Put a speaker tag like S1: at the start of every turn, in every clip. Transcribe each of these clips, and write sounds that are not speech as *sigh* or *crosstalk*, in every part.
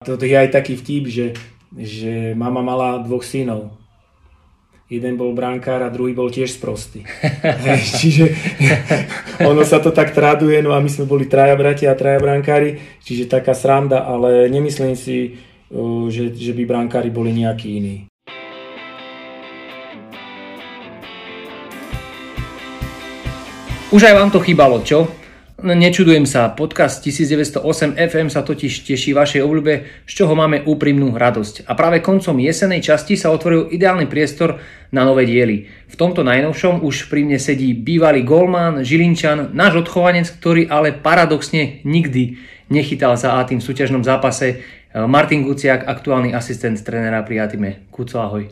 S1: Toto je aj taký vtip, že, že mama mala dvoch synov. Jeden bol brankár a druhý bol tiež sprostý. *laughs* čiže *laughs* ono sa to tak traduje, no a my sme boli traja bratia a traja brankári, čiže taká sranda, ale nemyslím si, že, že by brankári boli nejakí iní.
S2: Už aj vám to chýbalo, čo? No, nečudujem sa, podcast 1908 FM sa totiž teší vašej obľúbe, z čoho máme úprimnú radosť. A práve koncom jesenej časti sa otvoril ideálny priestor na nové diely. V tomto najnovšom už pri mne sedí bývalý golman, Žilinčan, náš odchovanec, ktorý ale paradoxne nikdy nechytal za A tým súťažnom zápase. Martin Guciak, aktuálny asistent trénera pri Atime. Kuco, ahoj.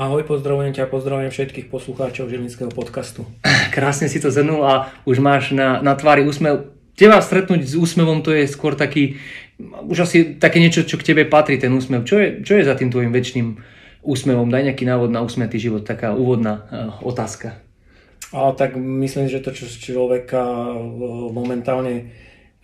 S1: Ahoj, pozdravujem ťa, pozdravujem všetkých poslucháčov Žilinského podcastu. *clears throat*
S2: Krásne si to zhrnul a už máš na, na tvári úsmev. Teba stretnúť s úsmevom to je skôr taký, už asi také niečo, čo k tebe patrí, ten úsmev. Čo je, čo je za tým tvojim väčšným úsmevom? Daj nejaký návod na úsmetý život, taká úvodná uh, otázka.
S1: A tak myslím, že to, čo človeka uh, momentálne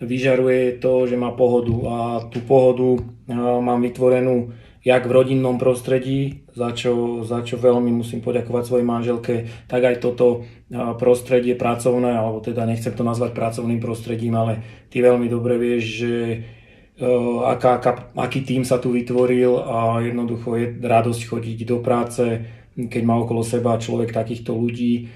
S1: vyžaruje, je to, že má pohodu a tú pohodu uh, mám vytvorenú jak v rodinnom prostredí, za čo, za čo veľmi musím poďakovať svojej manželke, tak aj toto prostredie pracovné, alebo teda nechcem to nazvať pracovným prostredím, ale ty veľmi dobre vieš, že aká, aká, aký tým sa tu vytvoril a jednoducho je radosť chodiť do práce, keď má okolo seba človek takýchto ľudí.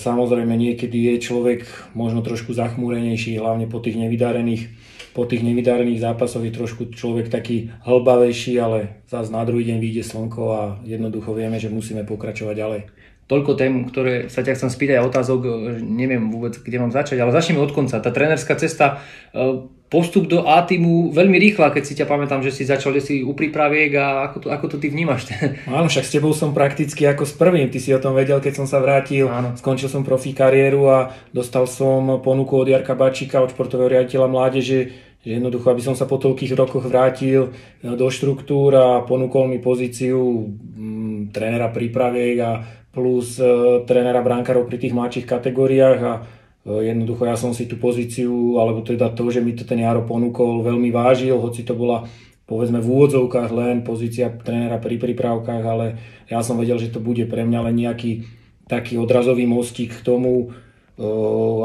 S1: Samozrejme niekedy je človek možno trošku zachmúrenejší, hlavne po tých nevydarených po tých nevydarených zápasoch je trošku človek taký hlbavejší, ale zase na druhý deň vyjde slnko a jednoducho vieme, že musíme pokračovať ďalej.
S2: Toľko tém, ktoré sa ťa chcem spýtať a otázok, neviem vôbec, kde mám začať, ale začneme od konca. Tá trénerská cesta, e, postup do A týmu veľmi rýchla, keď si ťa pamätám, že si začal, si u prípraviek a ako to, ako to ty vnímaš? *laughs*
S1: Áno, však s tebou som prakticky ako s prvým, ty si o tom vedel, keď som sa vrátil, Áno. skončil som profi kariéru a dostal som ponuku od Jarka Bačika, od športového riaditeľa mládeže, že jednoducho, aby som sa po toľkých rokoch vrátil e, do štruktúr a ponúkol mi pozíciu mm, trénera prípraviek a plus e, trénera brankárov pri tých mladších kategóriách a jednoducho ja som si tú pozíciu, alebo teda to, že mi to ten Jaro ponúkol, veľmi vážil, hoci to bola povedzme v úvodzovkách len pozícia trénera pri prípravkách, ale ja som vedel, že to bude pre mňa len nejaký taký odrazový mostík k tomu,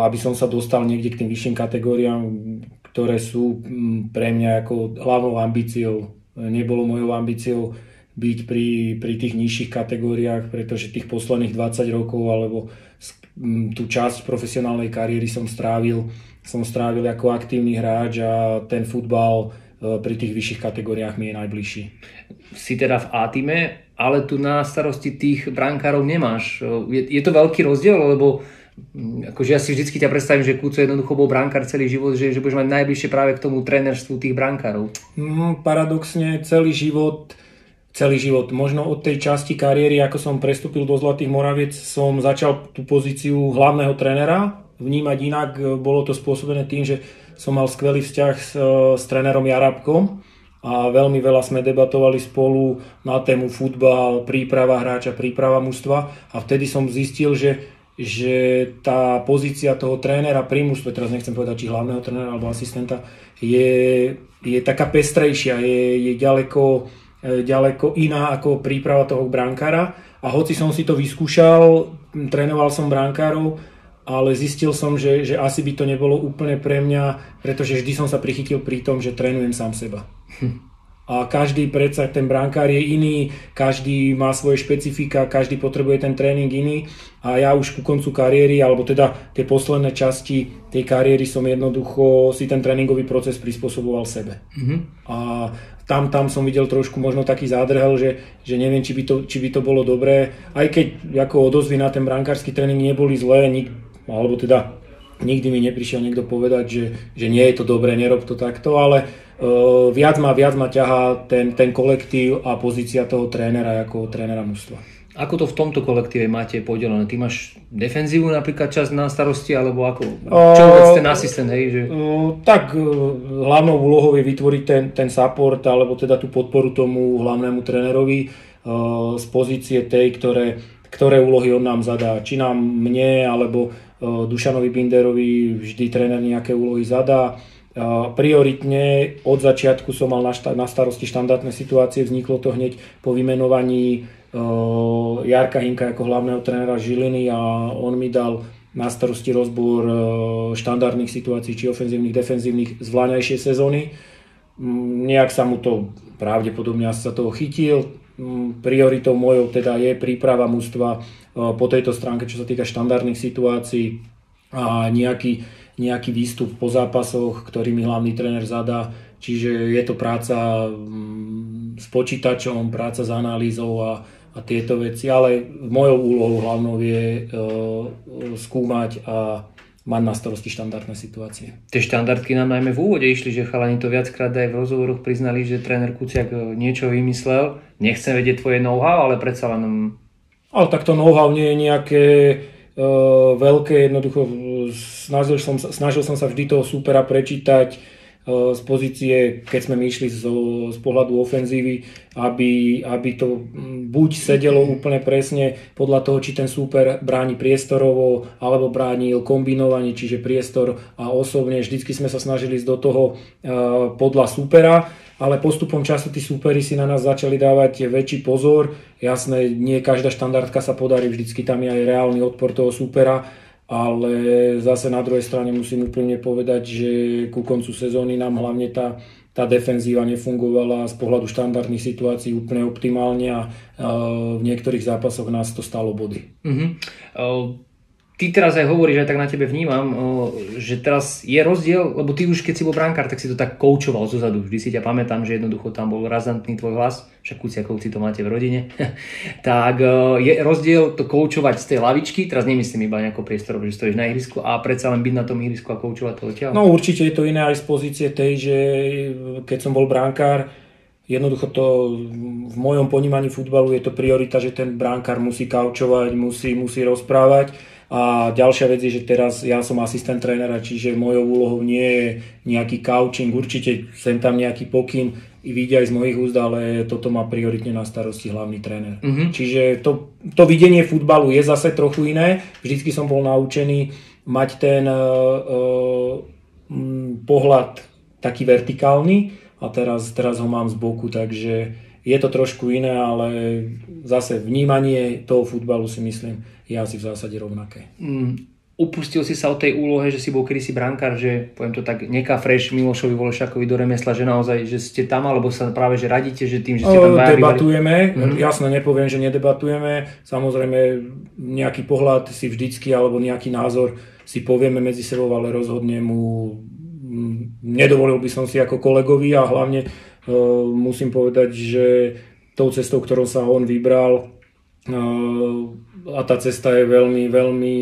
S1: aby som sa dostal niekde k tým vyšším kategóriám, ktoré sú mm, pre mňa ako hlavnou ambíciou. Nebolo mojou ambíciou byť pri, pri tých nižších kategóriách, pretože tých posledných 20 rokov alebo tú časť profesionálnej kariéry som strávil, som strávil ako aktívny hráč a ten futbal e, pri tých vyšších kategóriách mi je najbližší.
S2: Si teda v A-time, ale tu na starosti tých brankárov nemáš. Je, je to veľký rozdiel, lebo Mm, akože ja si vždycky ťa predstavím, že Kuco jednoducho bol brankár celý život, že, že budeš mať najbližšie práve k tomu trénerstvu tých brankárov.
S1: No, paradoxne celý život, celý život, možno od tej časti kariéry, ako som prestúpil do Zlatých Moraviec, som začal tú pozíciu hlavného trénera vnímať inak. Bolo to spôsobené tým, že som mal skvelý vzťah s, s trénerom Jarabkom a veľmi veľa sme debatovali spolu na tému futbal, príprava hráča, príprava mužstva a vtedy som zistil, že že tá pozícia toho trénera pri mužstve, teraz nechcem povedať, či hlavného trénera alebo asistenta, je, je taká pestrejšia, je, je ďaleko, e, ďaleko iná ako príprava toho brankára. A hoci som si to vyskúšal, trénoval som brankárov, ale zistil som, že, že asi by to nebolo úplne pre mňa, pretože vždy som sa prichytil pri tom, že trénujem sám seba. Hm a každý predsa ten brankár je iný, každý má svoje špecifika, každý potrebuje ten tréning iný a ja už ku koncu kariéry, alebo teda tie posledné časti tej kariéry som jednoducho si ten tréningový proces prispôsoboval sebe. Mm-hmm. A tam, tam som videl trošku možno taký zádrhel, že, že neviem, či by, to, či by to bolo dobré, aj keď ako odozvy na ten brankársky tréning neboli zlé, nik, alebo teda nikdy mi neprišiel niekto povedať, že, že nie je to dobré, nerob to takto, ale uh, viac ma, viac ma ťahá ten, ten kolektív a pozícia toho trénera ako trénera mužstva.
S2: Ako to v tomto kolektíve máte podelené? Ty máš defenzívu napríklad čas na starosti, alebo ako? Čo vôbec ten asistent, hej? Že...
S1: Tak hlavnou úlohou je vytvoriť ten, ten support, alebo teda tú podporu tomu hlavnému trénerovi z pozície tej, ktoré, ktoré úlohy on nám zadá. Či nám mne, alebo Dušanovi Binderovi vždy tréner nejaké úlohy zadá Prioritne od začiatku som mal na starosti štandardné situácie, vzniklo to hneď po vymenovaní Jarka Hinka ako hlavného trénera Žiliny a on mi dal na starosti rozbor štandardných situácií, či ofenzívnych, defenzívnych z vláňajšej sezóny. Mm, nejak sa mu to pravdepodobne sa toho chytil. Mm, prioritou mojou teda je príprava mústva po tejto stránke, čo sa týka štandardných situácií a nejaký nejaký výstup po zápasoch, ktorý mi hlavný tréner zadá. Čiže je to práca mm, s počítačom, práca s analýzou a, a tieto veci, ale mojou úlohou hlavnou je e, skúmať a mať na starosti štandardné situácie.
S2: Tie štandardky nám najmä v úvode išli, že chalani to viackrát aj v rozhovoroch priznali, že tréner Kuciak e, niečo vymyslel. Nechcem vedieť tvoje know-how, ale predsa len...
S1: Ale tak to know-how nie je nejaké uh, veľké, jednoducho snažil som, snažil som sa vždy toho súpera prečítať z pozície, keď sme išli z, z pohľadu ofenzívy, aby, aby to buď sedelo úplne presne podľa toho, či ten súper bráni priestorovo, alebo bránil kombinovanie, čiže priestor a osobne. Vždycky sme sa snažili ísť do toho uh, podľa súpera ale postupom času tí súperi si na nás začali dávať väčší pozor. Jasné, nie každá štandardka sa podarí, vždycky tam je aj reálny odpor toho súpera, ale zase na druhej strane musím úprimne povedať, že ku koncu sezóny nám hlavne tá, tá defenzíva nefungovala z pohľadu štandardných situácií úplne optimálne a v niektorých zápasoch nás to stalo body.
S2: Mm-hmm. Ty teraz aj hovoríš, aj tak na tebe vnímam, že teraz je rozdiel, lebo ty už keď si bol brankár, tak si to tak koučoval zo zadu. Vždy si ťa pamätám, že jednoducho tam bol razantný tvoj hlas, však kuciakovci to máte v rodine. *laughs* tak je rozdiel to koučovať z tej lavičky, teraz nemyslím iba nejako priestor, že stojíš na ihrisku a predsa len byť na tom ihrisku a koučovať to odtiaľ.
S1: No určite je to iné aj z pozície tej, že keď som bol brankár, Jednoducho to v mojom ponímaní futbalu je to priorita, že ten bránkár musí kaučovať, musí, musí rozprávať a ďalšia vec je, že teraz ja som asistent trénera, čiže mojou úlohou nie je nejaký coaching, určite sem tam nejaký pokyn i vidia aj z mojich úzd, ale toto má prioritne na starosti hlavný tréner. Mm-hmm. Čiže to, to videnie futbalu je zase trochu iné. Vždycky som bol naučený mať ten uh, uh, pohľad taký vertikálny a teraz, teraz ho mám z boku, takže je to trošku iné, ale zase vnímanie toho futbalu si myslím je asi v zásade rovnaké. Mm,
S2: upustil si sa od tej úlohe, že si bol kedysi brankár, že poviem to tak, fresh Milošovi Volešakovi do remesla, že naozaj, že ste tam, alebo sa práve, že radíte, že tým, že ste tam
S1: bajali, Debatujeme, mm-hmm. jasne nepoviem, že nedebatujeme, samozrejme nejaký pohľad si vždycky, alebo nejaký názor si povieme medzi sebou, ale rozhodne mu mm, nedovolil by som si ako kolegovi a hlavne musím povedať, že tou cestou, ktorou sa on vybral, uh, a tá cesta je veľmi, veľmi,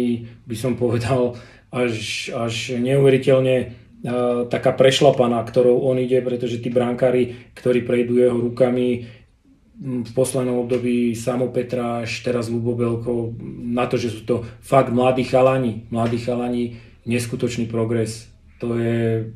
S1: by som povedal, až, až neuveriteľne uh, taká prešlapaná, ktorou on ide, pretože tí brankári, ktorí prejdú jeho rukami, v poslednom období Samo Petráš, teraz Lubo Belko, na to, že sú to fakt mladí chalani, mladí chalani, neskutočný progres to je,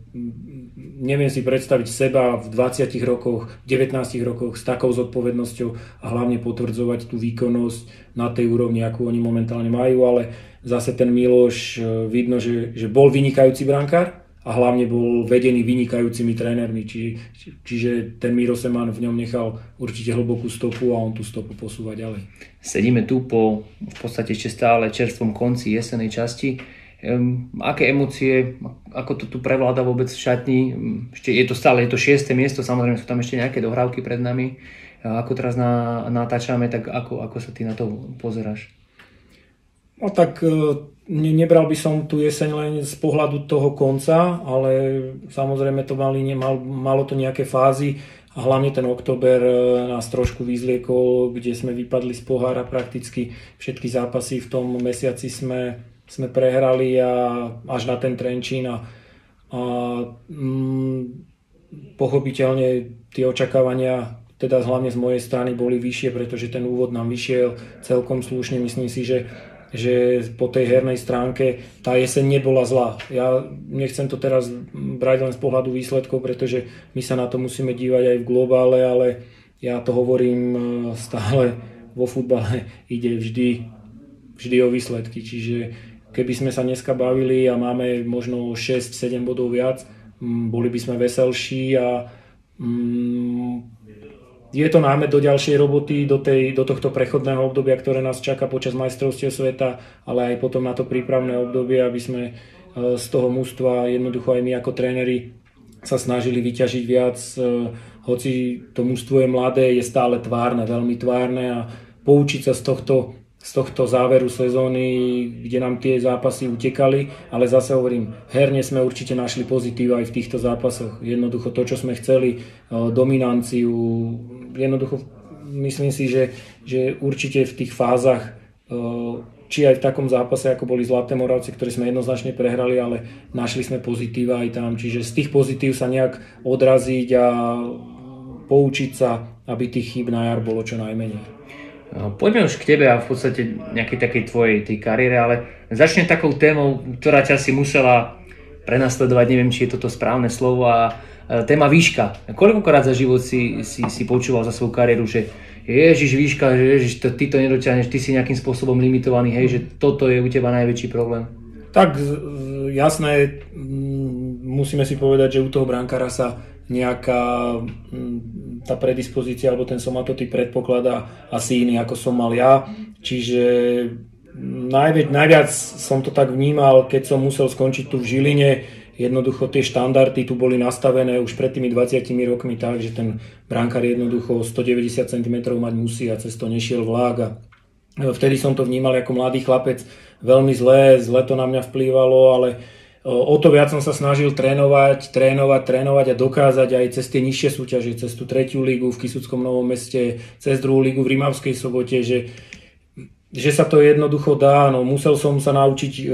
S1: neviem si predstaviť seba v 20 rokoch, 19 rokoch s takou zodpovednosťou a hlavne potvrdzovať tú výkonnosť na tej úrovni, akú oni momentálne majú, ale zase ten Miloš e, vidno, že, že bol vynikajúci brankár a hlavne bol vedený vynikajúcimi trénermi, či, čiže ten Miro Seman v ňom nechal určite hlbokú stopu a on tú stopu posúva ďalej.
S2: Sedíme tu po v podstate ešte stále čerstvom konci jesenej časti aké emócie, ako to tu prevláda vôbec v šatni. Ešte je to stále, je to šiesté miesto, samozrejme sú tam ešte nejaké dohrávky pred nami. Ako teraz na, natáčame, tak ako, ako sa ty na to pozeráš?
S1: No tak e, ne, nebral by som tu jeseň len z pohľadu toho konca, ale samozrejme to mali, mal, malo to nejaké fázy a hlavne ten október e, nás trošku vyzliekol, kde sme vypadli z pohára prakticky všetky zápasy v tom mesiaci sme sme prehrali a až na ten Trenčín a, a mm, pochopiteľne tie očakávania teda hlavne z mojej strany boli vyššie, pretože ten úvod nám vyšiel celkom slušne. Myslím si, že, že po tej hernej stránke tá jeseň nebola zlá. Ja nechcem to teraz brať len z pohľadu výsledkov, pretože my sa na to musíme dívať aj v globále, ale ja to hovorím e, stále vo futbale *laughs* ide vždy, vždy o výsledky. Čiže keby sme sa dneska bavili a máme možno 6-7 bodov viac, boli by sme veselší a mm, je to námet do ďalšej roboty, do, tej, do tohto prechodného obdobia, ktoré nás čaká počas majstrovstiev sveta, ale aj potom na to prípravné obdobie, aby sme e, z toho mústva jednoducho aj my ako tréneri sa snažili vyťažiť viac, e, hoci to mústvo je mladé, je stále tvárne, veľmi tvárne a poučiť sa z tohto z tohto záveru sezóny, kde nám tie zápasy utekali, ale zase hovorím, herne sme určite našli pozitív aj v týchto zápasoch. Jednoducho to, čo sme chceli, e, dominanciu, jednoducho myslím si, že, že určite v tých fázach e, či aj v takom zápase, ako boli Zlaté Moravci, ktoré sme jednoznačne prehrali, ale našli sme pozitíva aj tam. Čiže z tých pozitív sa nejak odraziť a poučiť sa, aby tých chyb na jar bolo čo najmenej.
S2: No, poďme už k tebe a v podstate nejakej takej tvojej tej kariére, ale začnem takou témou, ktorá ťa si musela prenasledovať, neviem, či je toto správne slovo, a téma výška. Koľkokrát za život si, si, si počúval za svoju kariéru, že Ježiš, výška, že Ježiš, to, ty to nedotiahneš, ty si nejakým spôsobom limitovaný, hej, že toto je u teba najväčší problém?
S1: Tak jasné, musíme si povedať, že u toho brankára sa nejaká mm, tá predispozícia alebo ten somatotyp predpokladá asi iný ako som mal ja. Čiže najviac, najviac som to tak vnímal, keď som musel skončiť tu v Žiline. Jednoducho tie štandardy tu boli nastavené už pred tými 20 rokmi tak, že ten brankár jednoducho 190 cm mať musí a cez to nešiel vlák. A vtedy som to vnímal ako mladý chlapec veľmi zlé, zle to na mňa vplývalo, ale o to viac som sa snažil trénovať, trénovať, trénovať a dokázať aj cez tie nižšie súťaže, cez tú tretiu lígu v Kisuckom Novom meste, cez druhú lígu v Rimavskej sobote, že že sa to jednoducho dá, no musel som sa naučiť e,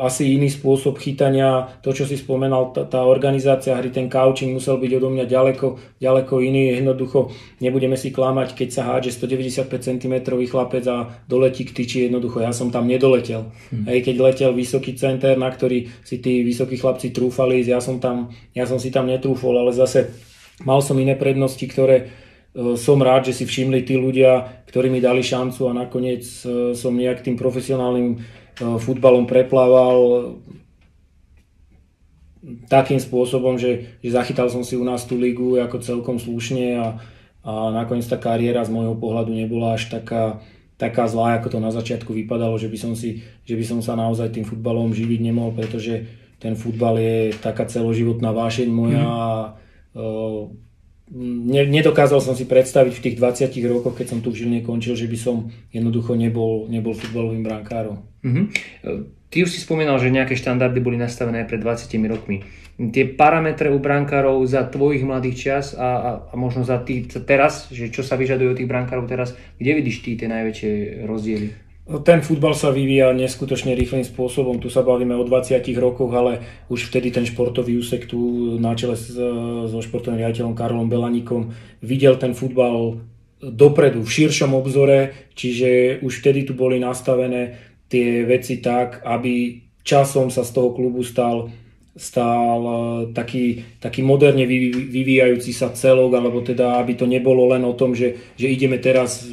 S1: asi iný spôsob chytania, to čo si spomenal, tá, tá organizácia hry, ten coaching musel byť odo mňa ďaleko, ďaleko iný, jednoducho nebudeme si klamať, keď sa hádže 195 cm chlapec a doletí k tyči, jednoducho ja som tam nedoletel. Hm. Hej, keď letel vysoký center, na ktorý si tí vysokí chlapci trúfali, ja som, tam, ja som si tam netrúfol, ale zase mal som iné prednosti, ktoré som rád, že si všimli tí ľudia, ktorí mi dali šancu a nakoniec e, som nejak tým profesionálnym e, futbalom preplával takým spôsobom, že, že zachytal som si u nás tú ligu ako celkom slušne a, a nakoniec tá kariéra z môjho pohľadu nebola až taká, taká zlá, ako to na začiatku vypadalo, že by som, si, že by som sa naozaj tým futbalom živiť nemohol, pretože ten futbal je taká celoživotná vášeň moja mm. a ne, nedokázal som si predstaviť v tých 20 rokoch, keď som tu v Žiline končil, že by som jednoducho nebol, nebol futbalovým brankárom.
S2: Mm-hmm. Ty už si spomínal, že nejaké štandardy boli nastavené pred 20 rokmi. Tie parametre u brankárov za tvojich mladých čas a, a, a možno za tý, teraz, že čo sa vyžaduje od tých brankárov teraz, kde vidíš ty tie najväčšie rozdiely?
S1: No, ten futbal sa vyvíja neskutočne rýchlým spôsobom. Tu sa bavíme o 20 rokoch, ale už vtedy ten športový úsek tu na čele so športovým riaditeľom Karolom Belaníkom videl ten futbal dopredu, v širšom obzore, čiže už vtedy tu boli nastavené tie veci tak, aby časom sa z toho klubu stal stál e, taký, taký moderne vyvíjajúci sa celok, alebo teda, aby to nebolo len o tom, že, že ideme teraz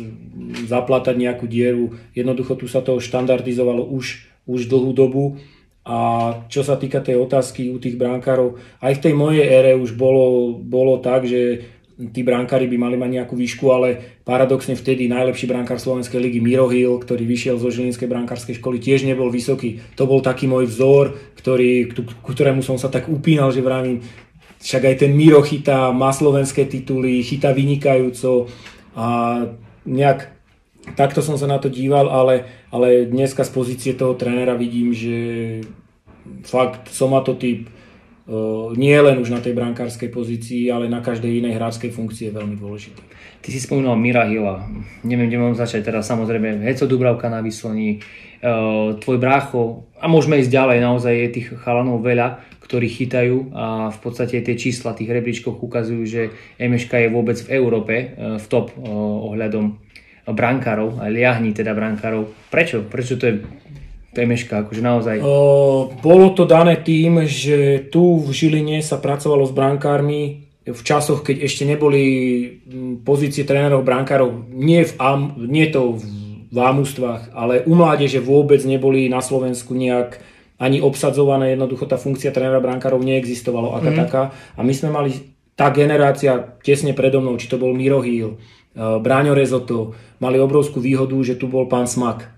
S1: zaplatať nejakú dieru. Jednoducho tu sa to štandardizovalo už, už dlhú dobu. A čo sa týka tej otázky u tých brankárov, aj v tej mojej ére už bolo, bolo tak, že tí brankári by mali mať nejakú výšku, ale paradoxne vtedy najlepší brankár Slovenskej ligy Miro Hill, ktorý vyšiel zo Žilinskej brankárskej školy, tiež nebol vysoký. To bol taký môj vzor, ktorý, ku ktorému som sa tak upínal, že vravím, však aj ten Miro chytá, má slovenské tituly, chytá vynikajúco a nejak takto som sa na to díval, ale, ale dneska z pozície toho trénera vidím, že fakt somatotyp uh, nie len už na tej brankárskej pozícii, ale na každej inej hráčskej funkcii je veľmi dôležitý.
S2: Ty si spomínal Mira Hila. Neviem, kde mám začať teraz. Samozrejme, Heco Dubravka na Vyslení, uh, tvoj brácho a môžeme ísť ďalej. Naozaj je tých chalanov veľa, ktorí chytajú a v podstate tie čísla tých rebríčkov ukazujú, že MŠK je vôbec v Európe uh, v top ohľadom brankárov, aj liahní teda brankárov. Prečo? Prečo to je Temeška, akože naozaj?
S1: O, bolo to dané tým, že tu v Žiline sa pracovalo s brankármi v časoch, keď ešte neboli pozície trénerov brankárov, nie, v nie to v, ámustvách, ale u mládeže vôbec neboli na Slovensku nejak ani obsadzované, jednoducho tá funkcia trénera brankárov neexistovalo aká mm. taká. A my sme mali tá generácia tesne predo mnou, či to bol Miro Hill, uh, Bráňo Rezoto, mali obrovskú výhodu, že tu bol pán Smak.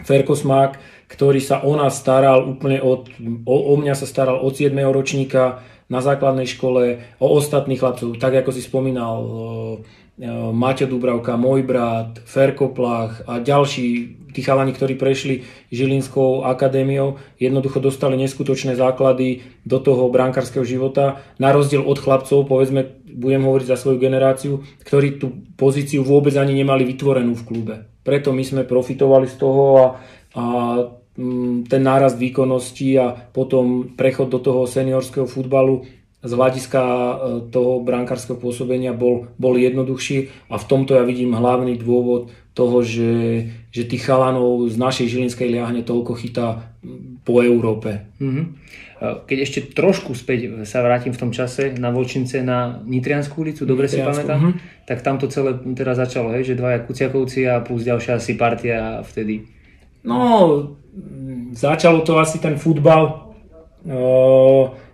S1: Ferko Smak, ktorý sa o nás staral úplne od, o, o mňa sa staral od 7. ročníka na základnej škole, o ostatných chlapcov, tak ako si spomínal, Maťo Dubravka, môj brat, Ferko Plach a ďalší tí chalani, ktorí prešli Žilinskou akadémiou, jednoducho dostali neskutočné základy do toho brankárskeho života, na rozdiel od chlapcov, povedzme, budem hovoriť za svoju generáciu, ktorí tú pozíciu vôbec ani nemali vytvorenú v klube. Preto my sme profitovali z toho a, a ten nárast výkonnosti a potom prechod do toho seniorského futbalu z hľadiska e, toho brankárskeho pôsobenia bol, bol jednoduchší a v tomto ja vidím hlavný dôvod toho, že, že tých chalanov z našej Žilinskej liahne toľko chytá po Európe. Mm-hmm.
S2: Keď ešte trošku späť sa vrátim v tom čase na Volčince na Nitrianskú ulicu, dobre si pamätám, mm-hmm. tak tam to celé teraz začalo, hej, že dvaja Kuciakovci a plus ďalšia asi partia vtedy.
S1: No, začalo to asi ten futbal.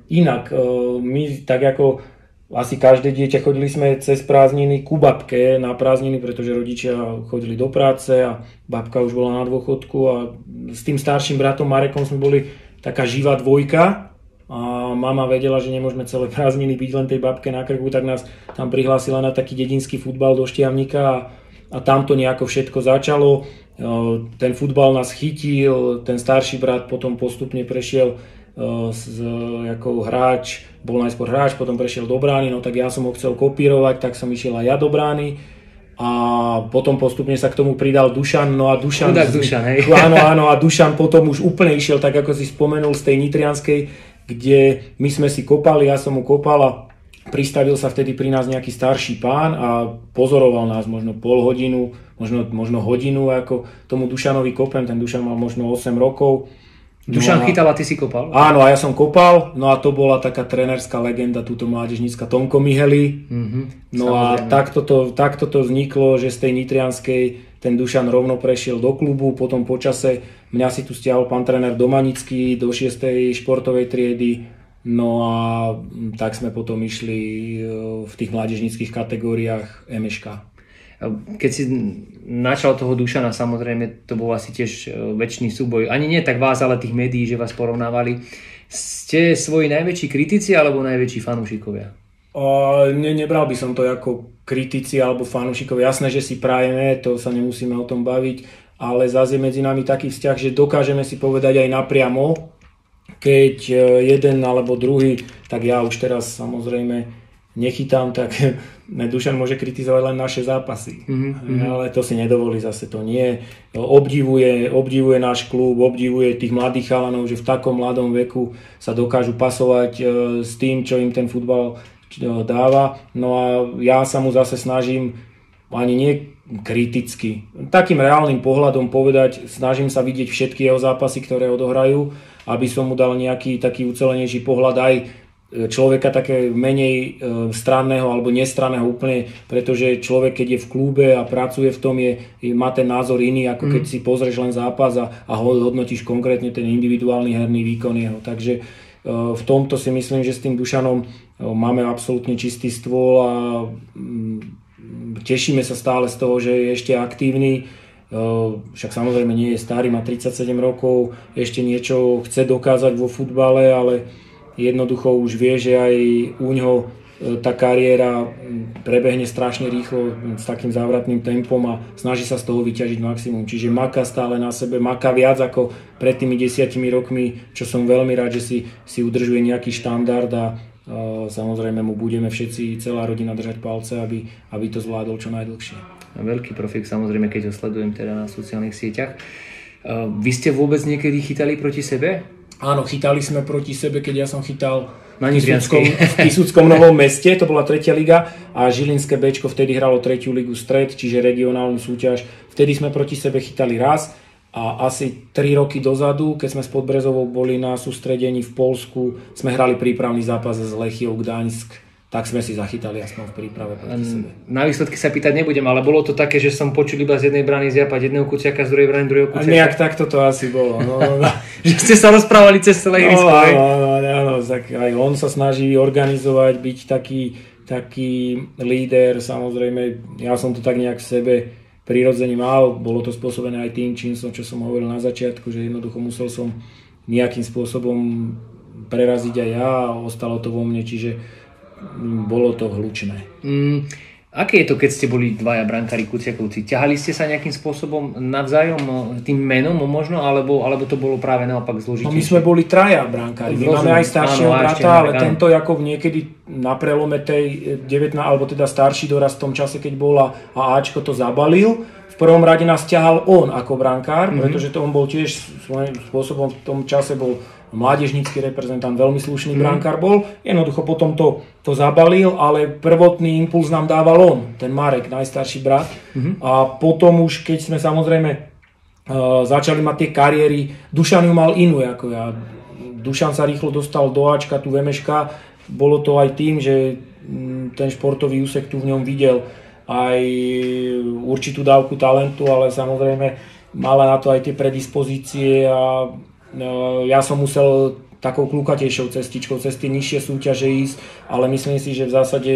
S1: Inak. My tak ako asi každé dieťa chodili sme cez prázdniny ku babke na prázdniny, pretože rodičia chodili do práce a babka už bola na dôchodku a s tým starším bratom Marekom sme boli taká živá dvojka a mama vedela, že nemôžeme celé prázdniny byť len tej babke na krku, tak nás tam prihlásila na taký dedinský futbal do Štiavnika a, a tam to nejako všetko začalo. E, ten futbal nás chytil, ten starší brat potom postupne prešiel z, ako hráč, bol najskôr hráč, potom prešiel do brány, no tak ja som ho chcel kopírovať, tak som išiel aj ja do brány a potom postupne sa k tomu pridal Dušan, no a Dušan...
S2: Chudák Dušan, hej.
S1: Áno, *laughs* áno, a Dušan potom už úplne išiel, tak ako si spomenul, z tej Nitrianskej, kde my sme si kopali, ja som mu kopal a pristavil sa vtedy pri nás nejaký starší pán a pozoroval nás možno pol hodinu, možno, možno hodinu, ako tomu Dušanovi kopem, ten Dušan mal možno 8 rokov
S2: Dušan no chytal a ty si kopal?
S1: Áno, a ja som kopal, no a to bola taká trenerská legenda, túto mládežnícka Tomko Miheli. Mm-hmm, no samozrejme. a takto to, takto to vzniklo, že z tej Nitrianskej ten Dušan rovno prešiel do klubu, potom počase mňa si tu stiahol pán tréner Domanický do 6. športovej triedy, no a tak sme potom išli e, v tých mládežníckých kategóriách MŠK.
S2: Keď si načal toho Dušana, samozrejme, to bol asi tiež e, väčší súboj. Ani nie tak vás, ale tých médií, že vás porovnávali. Ste svoji najväčší kritici alebo najväčší fanúšikovia?
S1: Uh, ne, nebral by som to ako kritici alebo fanúšikovia. Jasné, že si prajeme, to sa nemusíme o tom baviť, ale zase je medzi nami taký vzťah, že dokážeme si povedať aj napriamo, keď e, jeden alebo druhý, tak ja už teraz samozrejme nechytám, tak *laughs* Dušan môže kritizovať len naše zápasy. Mm-hmm. Ale to si nedovolí zase to nie. Obdivuje, obdivuje náš klub, obdivuje tých mladých chalanov, že v takom mladom veku sa dokážu pasovať e, s tým, čo im ten futbal e, dáva. No a ja sa mu zase snažím ani nie kriticky, takým reálnym pohľadom povedať, snažím sa vidieť všetky jeho zápasy, ktoré odohrajú, aby som mu dal nejaký taký ucelenejší pohľad aj človeka také menej e, stranného alebo nestranného úplne, pretože človek, keď je v klube a pracuje v tom, je, má ten názor iný, ako keď mm. si pozrieš len zápas a, a hodnotíš konkrétne ten individuálny herný výkon jeho. Takže e, v tomto si myslím, že s tým Dušanom e, máme absolútne čistý stôl a mm, tešíme sa stále z toho, že je ešte aktívny. Však samozrejme nie je starý, má 37 rokov, ešte niečo chce dokázať vo futbale, ale jednoducho už vie, že aj u ňoho e, tá kariéra prebehne strašne rýchlo s takým závratným tempom a snaží sa z toho vyťažiť maximum. Čiže maká stále na sebe, maká viac ako pred tými desiatimi rokmi, čo som veľmi rád, že si, si udržuje nejaký štandard a uh, samozrejme mu budeme všetci, celá rodina držať palce, aby, aby to zvládol čo najdlhšie.
S2: Veľký profik samozrejme, keď ho sledujem teda na sociálnych sieťach. Uh, vy ste vôbec niekedy chytali proti sebe?
S1: Áno, chytali sme proti sebe, keď ja som chytal na v Kisuckom Novom meste, to bola tretia liga a Žilinské Bčko vtedy hralo tretiu ligu stred, čiže regionálnu súťaž. Vtedy sme proti sebe chytali raz a asi 3 roky dozadu, keď sme s Podbrezovou boli na sústredení v Polsku, sme hrali prípravný zápas s Lechiou Gdaňsk tak sme si zachytali aspoň v príprave proti sebe.
S2: Na výsledky sa pýtať nebudem, ale bolo to také, že som počul iba z jednej brany zjapať jedného kuciaka, z druhej brany druhého kuciaka.
S1: Nejak takto to asi bolo. No, no, no. *laughs*
S2: že ste sa rozprávali cez celé ihrisko. No,
S1: no, no, no, no, tak aj on sa snaží organizovať, byť taký, taký líder, samozrejme, ja som to tak nejak v sebe prirodzene mal, bolo to spôsobené aj tým, čím som, čo som hovoril na začiatku, že jednoducho musel som nejakým spôsobom preraziť aj ja a ostalo to vo mne, čiže bolo to hlučné.
S2: Mm, aké je to, keď ste boli dvaja brankári Kuciakovci? Ťahali ste sa nejakým spôsobom navzájom no, tým menom možno, alebo, alebo to bolo práve naopak zložitejšie?
S1: No my sme boli traja brankári. My máme aj staršieho áno, brata, ale áno. tento ako niekedy na prelome tej 19, alebo teda starší doraz v tom čase, keď bola a Ačko to zabalil, v prvom rade nás ťahal on ako brankár, mm-hmm. pretože to on bol tiež svojím spôsobom v tom čase bol mládežnícky reprezentant, veľmi slušný mm. brankár bol. Jednoducho potom to, to zabalil, ale prvotný impuls nám dával on, ten Marek, najstarší brat. Mm. A potom už, keď sme samozrejme uh, začali mať tie kariéry, Dušan ju mal inú ako ja. Dušan sa rýchlo dostal do Ačka, tu Vemeška. Bolo to aj tým, že mm, ten športový úsek tu v ňom videl aj určitú dávku talentu, ale samozrejme mala na to aj tie predispozície a No, ja som musel takou klukatejšou cestičkou cez tie nižšie súťaže ísť, ale myslím si, že v zásade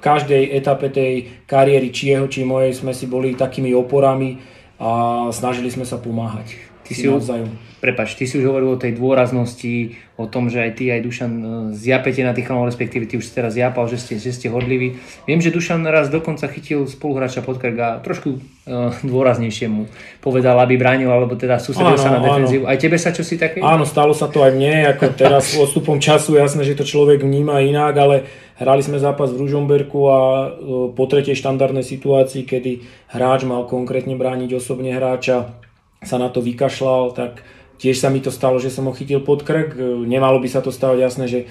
S1: každej etape tej kariéry, či jeho, či mojej, sme si boli takými oporami a snažili sme sa pomáhať.
S2: Ty si, navzájom. Prepač, ty si už hovoril o tej dôraznosti, o tom, že aj ty, aj Dušan e, zjapete na tých chalmov, respektíve ty už si teraz zjapal, že ste, že ste hodliví. Viem, že Dušan raz dokonca chytil spoluhráča pod krk a trošku uh, dôraznejšie mu povedal, aby bránil, alebo teda sústredil sa na defenzívu. Aj tebe sa čo si také?
S1: Áno, stalo sa to aj mne, ako teraz s *laughs* odstupom času, jasné, že to človek vníma inak, ale Hrali sme zápas v Ružomberku a e, po tretej štandardnej situácii, kedy hráč mal konkrétne brániť osobne hráča, sa na to vykašľal, tak tiež sa mi to stalo, že som ho chytil pod krk. E, nemalo by sa to stávať, jasné, že e,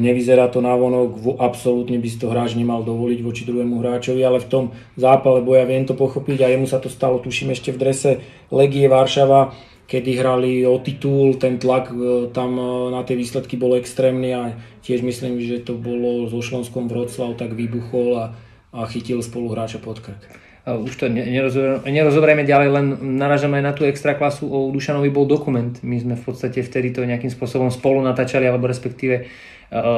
S1: nevyzerá to návonok, absolútne by si to hráč nemal dovoliť voči druhému hráčovi, ale v tom zápale boja viem to pochopiť a jemu sa to stalo, tuším ešte v drese Legie Varšava, kedy hrali o titul, ten tlak e, tam na tie výsledky bol extrémny a tiež myslím, že to bolo so Šlonskom Vroclav, tak vybuchol a, a chytil spoluhráča pod krk
S2: už to nerozoberieme ďalej, len naražame aj na tú extra klasu. O Dušanovi bol dokument. My sme v podstate vtedy to nejakým spôsobom spolu natáčali, alebo respektíve e,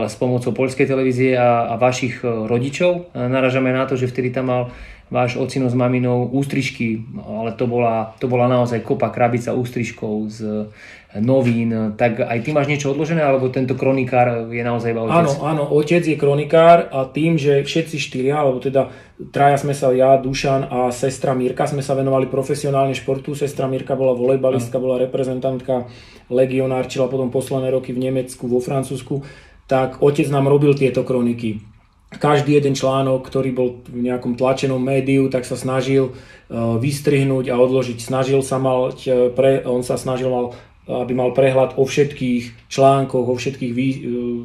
S2: s pomocou poľskej televízie a, a vašich e, rodičov. Naražame na to, že vtedy tam mal váš ocino s maminou ústrižky, ale to bola, to bola naozaj kopa krabica ústrižkov z novín, tak aj ty máš niečo odložené, alebo tento kronikár je naozaj iba
S1: otec? Áno, áno, otec je kronikár a tým, že všetci štyria, alebo teda traja sme sa, ja, Dušan a sestra Mirka sme sa venovali profesionálne športu. Sestra Mirka bola volejbalistka, bola reprezentantka, legionárčila potom posledné roky v Nemecku, vo Francúzsku, tak otec nám robil tieto kroniky každý jeden článok, ktorý bol v nejakom tlačenom médiu, tak sa snažil uh, vystrihnúť a odložiť. Snažil sa mal, pre, on sa snažil mal aby mal prehľad o všetkých článkoch, o všetkých, uh,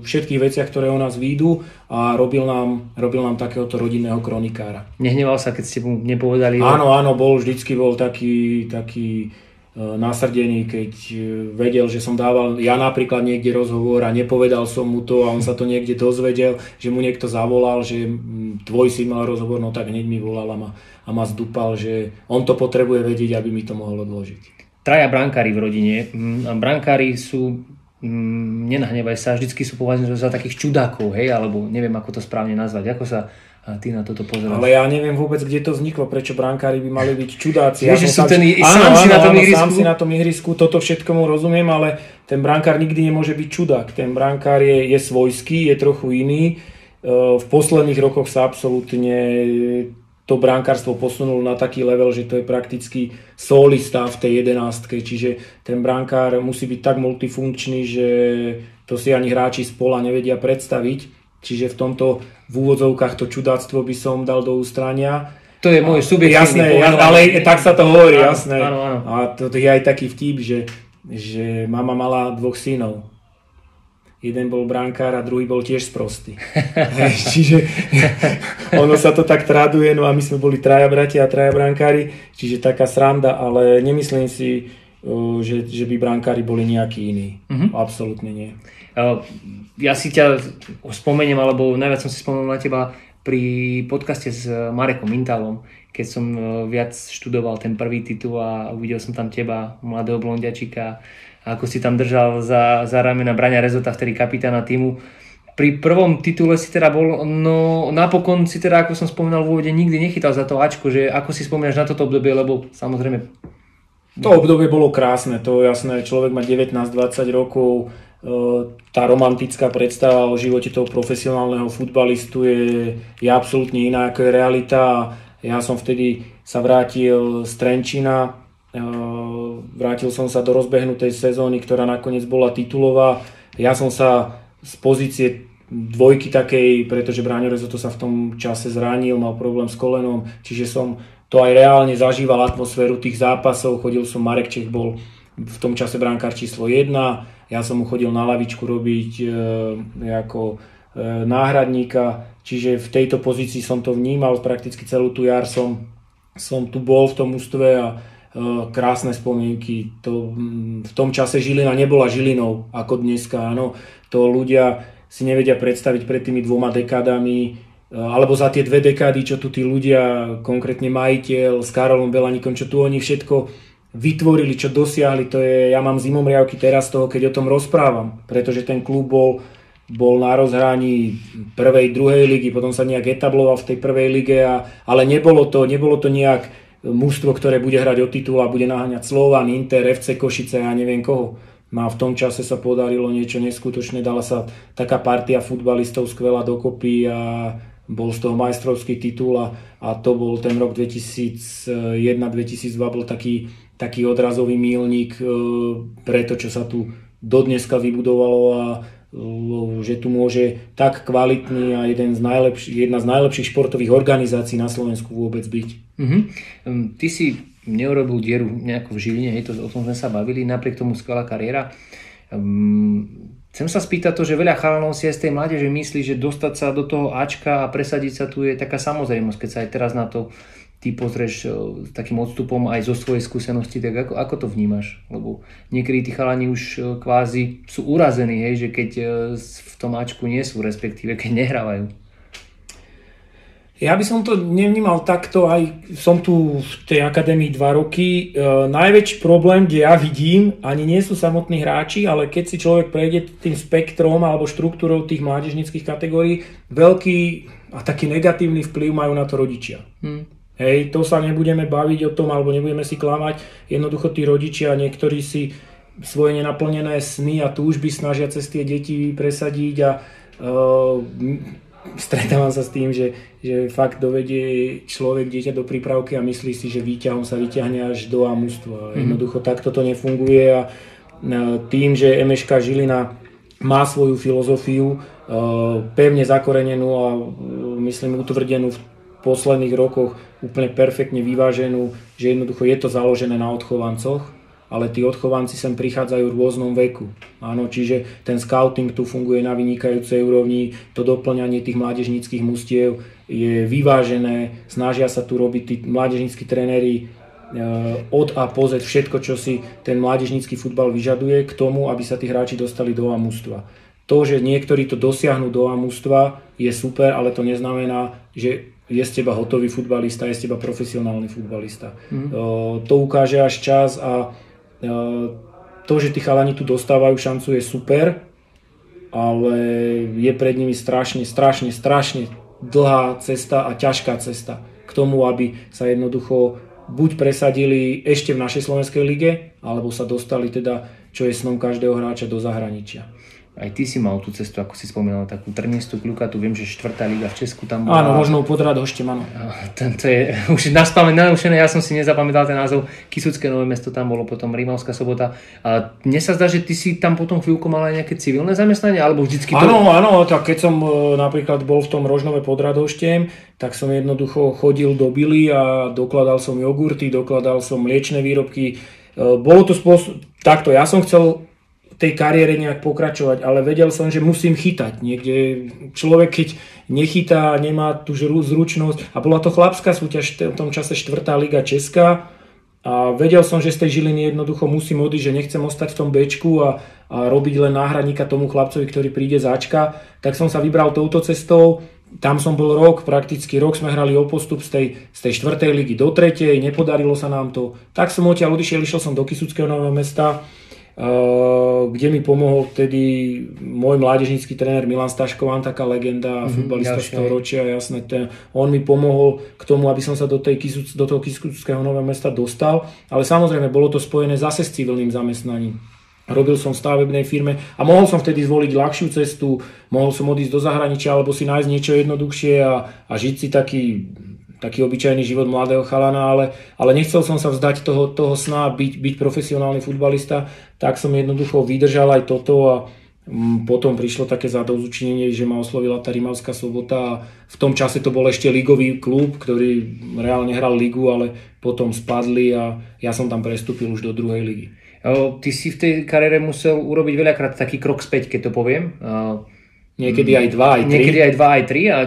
S1: všetkých veciach, ktoré o nás výjdu a robil nám, robil nám takéhoto rodinného kronikára.
S2: Nehneval sa, keď ste mu nepovedali?
S1: Áno, áno, bol, vždycky bol taký, taký E, nasrdený, keď e, vedel, že som dával ja napríklad niekde rozhovor a nepovedal som mu to a on sa to niekde dozvedel, že mu niekto zavolal, že tvoj si mal rozhovor, no tak hneď mi volal a ma, a ma zdupal, že on to potrebuje vedieť, aby mi to mohol odložiť.
S2: Traja brankári v rodine. Brankári sú nenahnevaj sa, vždycky sú považovaní za takých čudákov, hej, alebo neviem, ako to správne nazvať. Ako sa a ty na toto pozeráš.
S1: Ale ja neviem vôbec, kde to vzniklo, prečo brankári by mali byť čudáci.
S2: Vieš, že sú ten, áno, sám áno, si na tom áno, ihrisku.
S1: Sám si na tom ihrisku, toto všetkomu rozumiem, ale ten brankár nikdy nemôže byť čudák. Ten brankár je, je svojský, je trochu iný. E, v posledných rokoch sa absolútne to brankárstvo posunulo na taký level, že to je prakticky solista v tej jedenástke, čiže ten brankár musí byť tak multifunkčný, že to si ani hráči spola nevedia predstaviť Čiže v tomto v úvodzovkách to čudáctvo by som dal do ústrania.
S2: To je môj subjektívny
S1: Jasné, ja, ale tak sa to hovorí, áno, jasné. Áno, áno. A to je aj taký vtip, že, že mama mala dvoch synov. Jeden bol brankár a druhý bol tiež sprostý. *laughs* čiže ono sa to tak traduje, no a my sme boli traja bratia a traja brankári, čiže taká sranda, ale nemyslím si, že, že by brankári boli nejakí iní. Uh-huh. Absolútne nie.
S2: Ja si ťa spomeniem, alebo najviac som si spomenul na teba pri podcaste s Marekom Mintalom, keď som viac študoval ten prvý titul a uvidel som tam teba, mladého blondiačika, ako si tam držal za, za ramena Braňa Rezota, vtedy kapitána týmu pri prvom titule si teda bol, no napokon si teda, ako som spomínal v úvode, nikdy nechytal za to Ačko, že ako si spomínaš na toto obdobie, lebo samozrejme...
S1: To obdobie bolo krásne, to jasné, človek má 19-20 rokov, e, tá romantická predstava o živote toho profesionálneho futbalistu je, je absolútne iná ako je realita. Ja som vtedy sa vrátil z Trenčina, e, vrátil som sa do rozbehnutej sezóny, ktorá nakoniec bola titulová. Ja som sa z pozície dvojky takej, pretože Bráňo Rezoto sa v tom čase zranil, mal problém s kolenom, čiže som to aj reálne zažíval atmosféru tých zápasov, chodil som, Marek Čech bol v tom čase bránkár číslo 1, ja som mu chodil na lavičku robiť e, ako e, náhradníka, čiže v tejto pozícii som to vnímal, prakticky celú tú jar som, som tu bol v tom ústve a krásne spomienky. To, v tom čase Žilina nebola Žilinou ako dneska, áno to ľudia si nevedia predstaviť pred tými dvoma dekádami, e, alebo za tie dve dekády, čo tu tí ľudia, konkrétne majiteľ s Karolom Belanikom, čo tu oni všetko vytvorili, čo dosiahli, to je, ja mám zimomriavky teraz toho, keď o tom rozprávam, pretože ten klub bol, bol na rozhraní prvej, druhej ligy, potom sa nejak etabloval v tej prvej lige, a, ale nebolo to, nebolo to nejak mužstvo, ktoré bude hrať o titul a bude naháňať Slovan, Inter, FC Košice ja neviem koho. No a v tom čase sa podarilo niečo neskutočné, dala sa taká partia futbalistov skvelá dokopy a bol z toho majstrovský titul a, a to bol ten rok 2001-2002 bol taký, taký odrazový mílnik e, pre to, čo sa tu dodneska vybudovalo a že tu môže tak kvalitný a jeden z najlepší, jedna z najlepších športových organizácií na Slovensku vôbec byť.
S2: Mm-hmm. Ty si neurobil dieru nejako v Žiline, hej, to, o tom sme sa bavili, napriek tomu skvelá kariéra. Um, chcem sa spýtať to, že veľa chalanov si aj z tej mládeže myslí, že dostať sa do toho Ačka a presadiť sa tu je taká samozrejmosť, keď sa aj teraz na to ty pozrieš s takým odstupom aj zo svojej skúsenosti, tak ako, ako to vnímaš? Lebo niekedy tí chalani už kvázi sú urazení, hej, že keď v tom Ačku nie sú, respektíve keď nehrávajú.
S1: Ja by som to nevnímal takto, aj som tu v tej akadémii dva roky. E, najväčší problém, kde ja vidím, ani nie sú samotní hráči, ale keď si človek prejde tým spektrom alebo štruktúrou tých mládežnických kategórií, veľký a taký negatívny vplyv majú na to rodičia. Hmm. Hej, to sa nebudeme baviť o tom, alebo nebudeme si klamať. Jednoducho tí rodičia, niektorí si svoje nenaplnené sny a túžby snažia cez tie deti presadiť a uh, stretávam sa s tým, že, že fakt dovedie človek dieťa do prípravky a myslí si, že výťahom sa vyťahne až do amústva. Mm-hmm. Jednoducho takto to nefunguje a tým, že Emeška Žilina má svoju filozofiu pevne zakorenenú a myslím utvrdenú v posledných rokoch úplne perfektne vyváženú, že jednoducho je to založené na odchovancoch ale tí odchovanci sem prichádzajú v rôznom veku. Áno, čiže ten scouting tu funguje na vynikajúcej úrovni, to doplňanie tých mládežníckých mustiev je vyvážené, snažia sa tu robiť tí mládežníckí tréneri e, od a po všetko, čo si ten mládežnícky futbal vyžaduje k tomu, aby sa tí hráči dostali do amústva. To, že niektorí to dosiahnu do amústva je super, ale to neznamená, že je z teba hotový futbalista, je z teba profesionálny futbalista. Mm. To ukáže až čas a to, že tí chalani tu dostávajú šancu je super, ale je pred nimi strašne, strašne, strašne dlhá cesta a ťažká cesta k tomu, aby sa jednoducho buď presadili ešte v našej slovenskej lige, alebo sa dostali teda, čo je snom každého hráča do zahraničia.
S2: Aj ty si mal tú cestu, ako si spomínal, takú trnistú tu viem, že štvrtá liga v Česku tam bola.
S1: Áno, možno pod Radoštem, áno.
S2: Tento je *laughs* už naspamätané, ja som si nezapamätal ten názov, Kisucké nové mesto tam bolo, potom Rímavská sobota. A mne sa zdá, že ty si tam potom chvíľku mal aj nejaké civilné zamestnanie, alebo vždycky to...
S1: Áno, áno, tak keď som e, napríklad bol v tom Rožnove pod Radoštem, tak som jednoducho chodil do Billy a dokladal som jogurty, dokladal som mliečne výrobky. E, bolo to spôsob... Takto, ja som chcel tej kariére nejak pokračovať, ale vedel som, že musím chytať. Niekde človek, keď nechytá, nemá tú zručnosť. A bola to chlapská súťaž v tom čase 4. liga Česká. A vedel som, že z tej Žiliny jednoducho musím odísť, že nechcem ostať v tom bečku a, a robiť len náhradníka tomu chlapcovi, ktorý príde začka, tak som sa vybral touto cestou. Tam som bol rok, prakticky rok sme hrali o postup z tej, z tej štvrtej ligy do tretej, nepodarilo sa nám to. Tak som odtiaľ odišiel, išiel som do Kisuckého nového mesta, Uh, kde mi pomohol vtedy môj mládežnícky tréner Milan Staškován, taká legenda, mm-hmm, futbalista ročia, jasné. Ten, on mi pomohol k tomu, aby som sa do, tej, do toho Kisuckého nového mesta dostal, ale samozrejme bolo to spojené zase s civilným zamestnaním. Robil som v stavebnej firme a mohol som vtedy zvoliť ľahšiu cestu, mohol som odísť do zahraničia alebo si nájsť niečo jednoduchšie a, a žiť si taký taký obyčajný život mladého chalana, ale, ale nechcel som sa vzdať toho, toho sna byť, byť profesionálny futbalista, tak som jednoducho vydržal aj toto a mm, potom prišlo také zadouzučinenie, že ma oslovila tá Rimavská sobota a v tom čase to bol ešte ligový klub, ktorý reálne hral ligu, ale potom spadli a ja som tam prestúpil už do druhej ligy.
S2: Ty si v tej kariére musel urobiť veľakrát taký krok späť, keď to poviem.
S1: Niekedy aj dva, aj tri.
S2: Niekedy aj dva, aj tri. A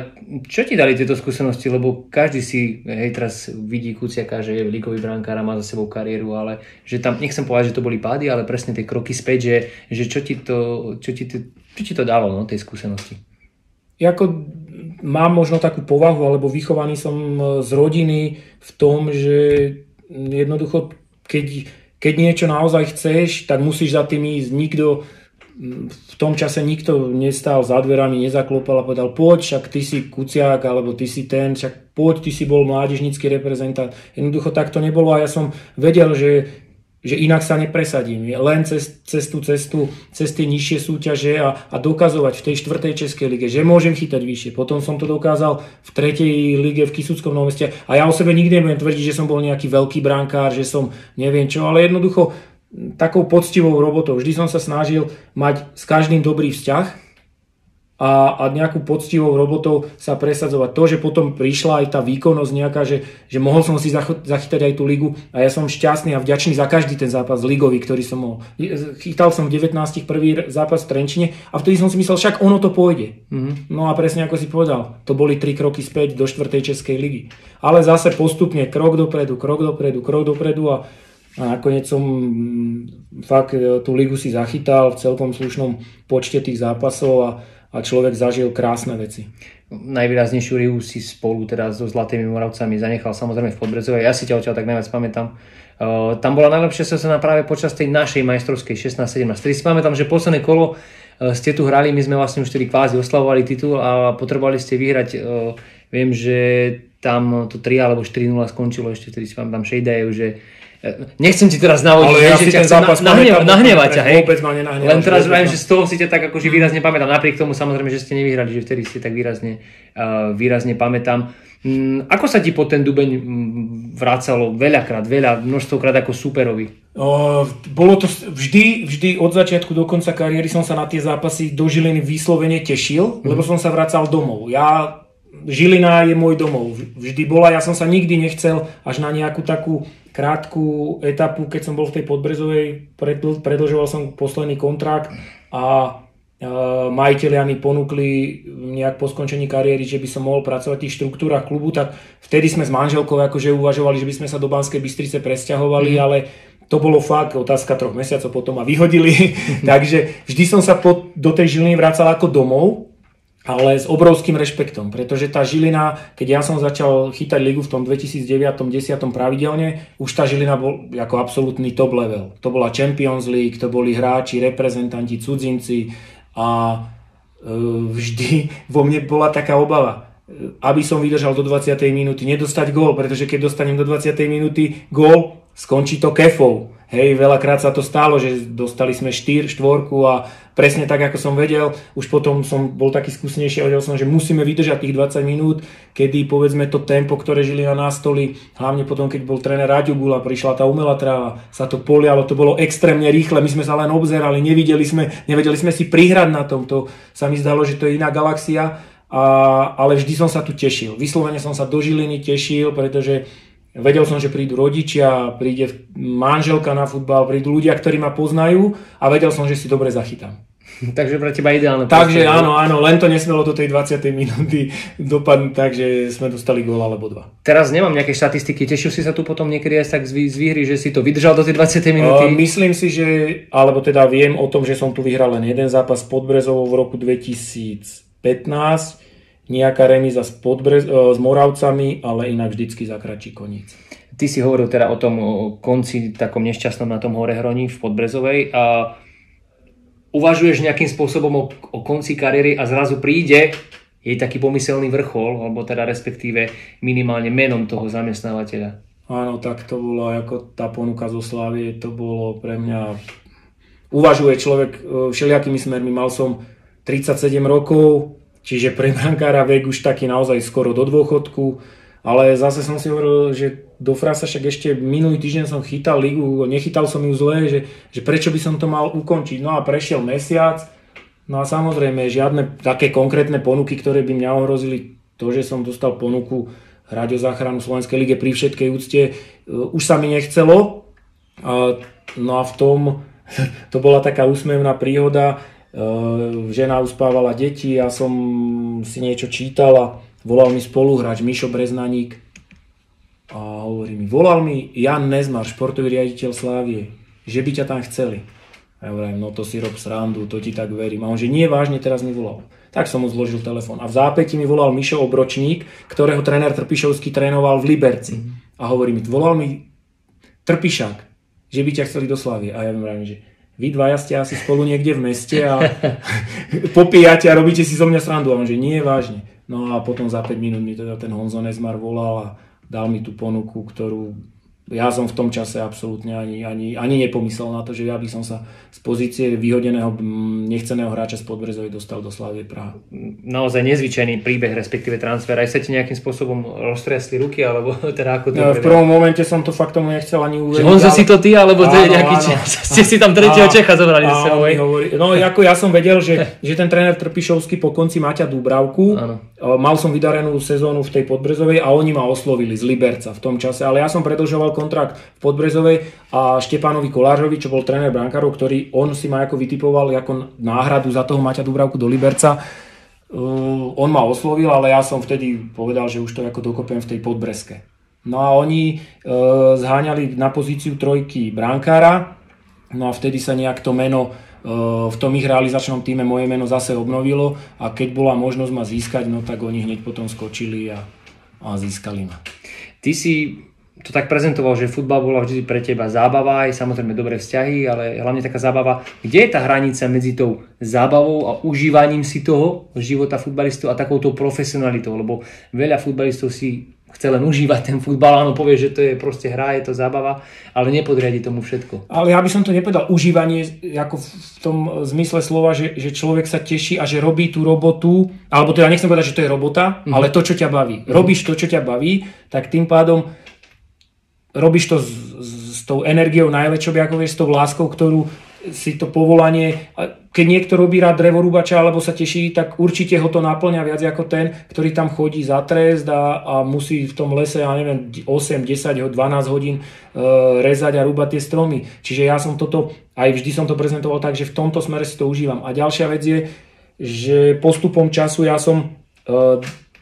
S2: čo ti dali tieto skúsenosti? Lebo každý si, hej, teraz vidí Kuciaka, že je líkový brankár a má za sebou kariéru, ale že tam, nechcem povedať, že to boli pády, ale presne tie kroky späť, že, že čo, ti to, čo, ti to, čo ti to dalo, no, tej skúsenosti?
S1: Ja ako mám možno takú povahu, alebo vychovaný som z rodiny v tom, že jednoducho, keď, keď niečo naozaj chceš, tak musíš za tým ísť. Nikto, v tom čase nikto nestál za dverami, nezaklopal a povedal, poď, však ty si Kuciak, alebo ty si ten, však poď, ty si bol mládežnícky reprezentant. Jednoducho tak to nebolo a ja som vedel, že, že inak sa nepresadím. Len cez, cez tú cestu, cez tie nižšie súťaže a, a dokazovať v tej štvrtej Českej lige, že môžem chytať vyššie. Potom som to dokázal v tretej lige v Kisuckom Novom meste a ja o sebe nikdy nebudem tvrdiť, že som bol nejaký veľký brankár, že som neviem čo, ale jednoducho takou poctivou robotou. Vždy som sa snažil mať s každým dobrý vzťah a, a nejakú poctivou robotou sa presadzovať. To, že potom prišla aj tá výkonnosť nejaká, že, že mohol som si zachytať aj tú ligu a ja som šťastný a vďačný za každý ten zápas ligový, ktorý som mohol. Chytal som v 19 prvý zápas v Trenčine a vtedy som si myslel, však ono to pôjde. Mm-hmm. No a presne ako si povedal, to boli tri kroky späť do 4. Českej ligy. Ale zase postupne krok dopredu, krok dopredu, krok dopredu a a nakoniec som mm, fakt e, tú ligu si zachytal v celkom slušnom počte tých zápasov a, a človek zažil krásne veci.
S2: Najvýraznejšiu ligu si spolu teda so Zlatými Moravcami zanechal samozrejme v Podbrezove. Ja si ťa odtiaľ tak najviac pamätám. Uh, tam bola najlepšia sezóna práve počas tej našej majstrovskej 16-17. Tedy si pamätám, že posledné kolo uh, ste tu hrali, my sme vlastne už vtedy kvázi oslavovali titul a potrebovali ste vyhrať. Uh, viem, že tam to 3 alebo 4-0 skončilo ešte, vtedy si pamätám Shejdajev, že Nechcem ti teraz navodiť,
S1: ale ja že ťa
S2: zápas nahneva, nahnevať ťa, hej.
S1: Vôbec ma nenahneva.
S2: Len teraz vravím, že z toho si ťa tak akože výrazne pamätám. Napriek tomu samozrejme, že ste nevyhrali, že vtedy ste tak výrazne, uh, výrazne pamätám. Um, ako sa ti po ten Dubeň um, vracalo veľakrát, veľa, množstvokrát ako superovi?
S1: Uh, bolo to vždy, vždy od začiatku do konca kariéry som sa na tie zápasy do Žiliny vyslovene tešil, mm. lebo som sa vracal domov. Ja Žilina je môj domov. Vždy bola, ja som sa nikdy nechcel až na nejakú takú krátku etapu, keď som bol v tej Podbrezovej, predlžoval som posledný kontrakt a majiteľia mi ponúkli nejak po skončení kariéry, že by som mohol pracovať v tých štruktúrach klubu, tak vtedy sme s manželkou akože uvažovali, že by sme sa do Banskej Bystrice presťahovali, mm. ale to bolo fakt otázka troch mesiacov, potom ma vyhodili, *laughs* takže vždy som sa po, do tej Žiliny vracal ako domov ale s obrovským rešpektom, pretože tá Žilina, keď ja som začal chytať ligu v tom 2009-10 pravidelne, už tá Žilina bol ako absolútny top level. To bola Champions League, to boli hráči, reprezentanti, cudzinci a e, vždy *laughs* vo mne bola taká obava, aby som vydržal do 20. minúty, nedostať gól, pretože keď dostanem do 20. minúty gól, skončí to kefou. Hej, veľakrát sa to stalo, že dostali sme 4, štvorku a presne tak, ako som vedel, už potom som bol taký skúsenejší a vedel som, že musíme vydržať tých 20 minút, kedy povedzme to tempo, ktoré žili na nástoli, hlavne potom, keď bol tréner Raďugul a prišla tá umelá tráva, sa to polialo, to bolo extrémne rýchle, my sme sa len obzerali, nevideli sme, nevedeli sme si prihrať na tom, to sa mi zdalo, že to je iná galaxia, a, ale vždy som sa tu tešil. Vyslovene som sa do Žiliny tešil, pretože Vedel som, že prídu rodičia, príde manželka na futbal, prídu ľudia, ktorí ma poznajú a vedel som, že si dobre zachytám. *laughs*
S2: Takže pre teba ideálne.
S1: Takže postavie. áno, áno, len to nesmelo do tej 20. minúty *laughs* dopadnúť tak, že sme dostali gól alebo dva.
S2: Teraz nemám nejaké štatistiky, tešil si sa tu potom niekedy aj tak z výhry, že si to vydržal do tej 20. minúty? Uh,
S1: myslím si, že, alebo teda viem o tom, že som tu vyhral len jeden zápas pod Brezovou v roku 2015, nejaká remíza s, Podbrez, uh, s Moravcami, ale inak vždycky za kratší koniec.
S2: Ty si hovoril teda o tom konci takom nešťastnom na tom hore hroní v Podbrezovej a uvažuješ nejakým spôsobom o, o konci kariéry a zrazu príde jej taký pomyselný vrchol, alebo teda respektíve minimálne menom toho zamestnávateľa.
S1: Áno, tak to bolo ako tá ponuka zo Slávie, to bolo pre mňa... Uvažuje človek e, všelijakými smermi, mal som 37 rokov, čiže pre brankára vek už taký naozaj skoro do dôchodku, ale zase som si hovoril, že do Frasa však ešte minulý týždeň som chytal ligu, nechytal som ju zle, že, že prečo by som to mal ukončiť. No a prešiel mesiac, no a samozrejme žiadne také konkrétne ponuky, ktoré by mňa ohrozili, to, že som dostal ponuku hrať o záchranu Slovenskej lige pri všetkej úcte, e, už sa mi nechcelo. No a v tom *laughs* to bola taká úsmevná príhoda. E, žena uspávala deti, ja som si niečo čítal a volal mi spoluhráč Mišo Breznaník a hovorí mi, volal mi Jan Nezmar, športový riaditeľ Slávie, že by ťa tam chceli. A ja hovorím, no to si rob srandu, to ti tak verím. A on, že nie, vážne, teraz mi volal. Tak som mu zložil telefón. A v zápäti mi volal Mišo Obročník, ktorého tréner Trpišovský trénoval v Liberci. Mm-hmm. A hovorí mi, volal mi Trpišák, že by ťa chceli do Slávie. A ja hovorím, že vy dvaja ste asi spolu niekde v meste a *laughs* popíjate a robíte si zo mňa srandu. A on, že nie, vážne. No a potom za 5 minút mi teda ten Honzo Nezmar volal a dal mi tú ponuku, ktorú ja som v tom čase absolútne ani, ani, ani nepomyslel na to, že ja by som sa z pozície vyhodeného nechceného hráča z Podbrezovej dostal do Slavie Praha.
S2: Naozaj nezvyčajný príbeh, respektíve transfer. Aj sa ti nejakým spôsobom roztresli ruky, alebo *laughs* teda ako to
S1: no, V prvom momente som to fakt tomu nechcel ani uveriť.
S2: Honza ale... si to ty, alebo to je nejaký áno. ste si tam tretieho Čecha zobrali
S1: za sebou. No ako ja som vedel, že, *laughs* že ten tréner Trpišovský po konci Maťa Dubravku, áno. mal som vydarenú sezónu v tej Podbrezovej a oni ma oslovili z Liberca v tom čase, ale ja som predlžoval kontrakt v Podbrezovej a Štepánovi Kolážovi, čo bol tréner brankárov, ktorý on si ma ako vytipoval ako náhradu za toho Maťa Dubravku do Liberca. Uh, on ma oslovil, ale ja som vtedy povedal, že už to ako dokopiem v tej Podbreske. No a oni uh, zháňali na pozíciu trojky brankára, no a vtedy sa nejak to meno uh, v tom ich realizačnom týme moje meno zase obnovilo a keď bola možnosť ma získať, no tak oni hneď potom skočili a, a získali ma.
S2: Ty si to tak prezentoval, že futbal bola vždy pre teba zábava, aj samozrejme dobré vzťahy, ale hlavne taká zábava. Kde je tá hranica medzi tou zábavou a užívaním si toho života futbalistov a takouto profesionalitou? Lebo veľa futbalistov si chce len užívať ten futbal, áno, povie, že to je proste hra, je to zábava, ale nepodriadi tomu všetko.
S1: Ale ja by som to nepovedal užívanie ako v tom zmysle slova, že, že človek sa teší a že robí tú robotu, alebo teda nechcem povedať, že to je robota, mm-hmm. ale to, čo ťa baví. Mm-hmm. Robíš to, čo ťa baví, tak tým pádom robíš to s, s tou energiou najväčšou, ako vieš, s tou láskou, ktorú si to povolanie, keď niekto robí rád drevorúbača alebo sa teší, tak určite ho to naplňa viac ako ten, ktorý tam chodí za trest a, a musí v tom lese, ja neviem, 8, 10, 12 hodín e, rezať a rúbať tie stromy. Čiže ja som toto, aj vždy som to prezentoval tak, že v tomto smere si to užívam. A ďalšia vec je, že postupom času ja som e,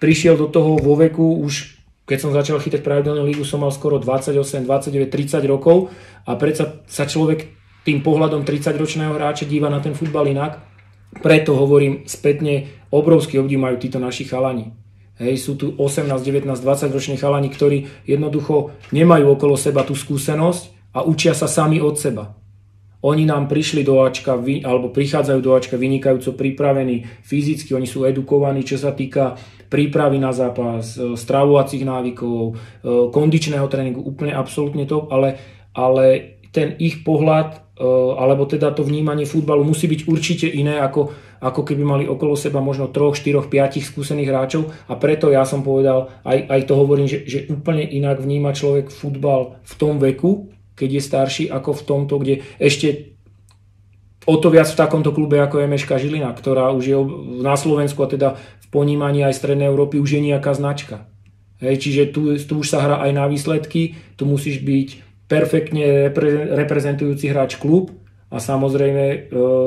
S1: prišiel do toho vo veku už keď som začal chytať pravidelnú lígu, som mal skoro 28, 29, 30 rokov a predsa sa človek tým pohľadom 30-ročného hráča díva na ten futbal inak. Preto hovorím spätne, obrovský obdiv majú títo naši chalani. Hej, sú tu 18, 19, 20 roční chalani, ktorí jednoducho nemajú okolo seba tú skúsenosť a učia sa sami od seba. Oni nám prišli do Ačka, alebo prichádzajú do Ačka vynikajúco pripravení fyzicky, oni sú edukovaní, čo sa týka prípravy na zápas, e, stravovacích návykov, e, kondičného tréningu, úplne absolútne to, ale, ale ten ich pohľad, e, alebo teda to vnímanie futbalu musí byť určite iné, ako, ako keby mali okolo seba možno 3, 4, 5 skúsených hráčov. A preto ja som povedal, aj, aj to hovorím, že, že úplne inak vníma človek futbal v tom veku, keď je starší, ako v tomto, kde ešte o to viac v takomto klube ako je Meška Žilina, ktorá už je na Slovensku a teda v ponímaní aj Strednej Európy už je nejaká značka. Hej, čiže tu, tu už sa hrá aj na výsledky, tu musíš byť perfektne repre, reprezentujúci hráč klub a samozrejme e,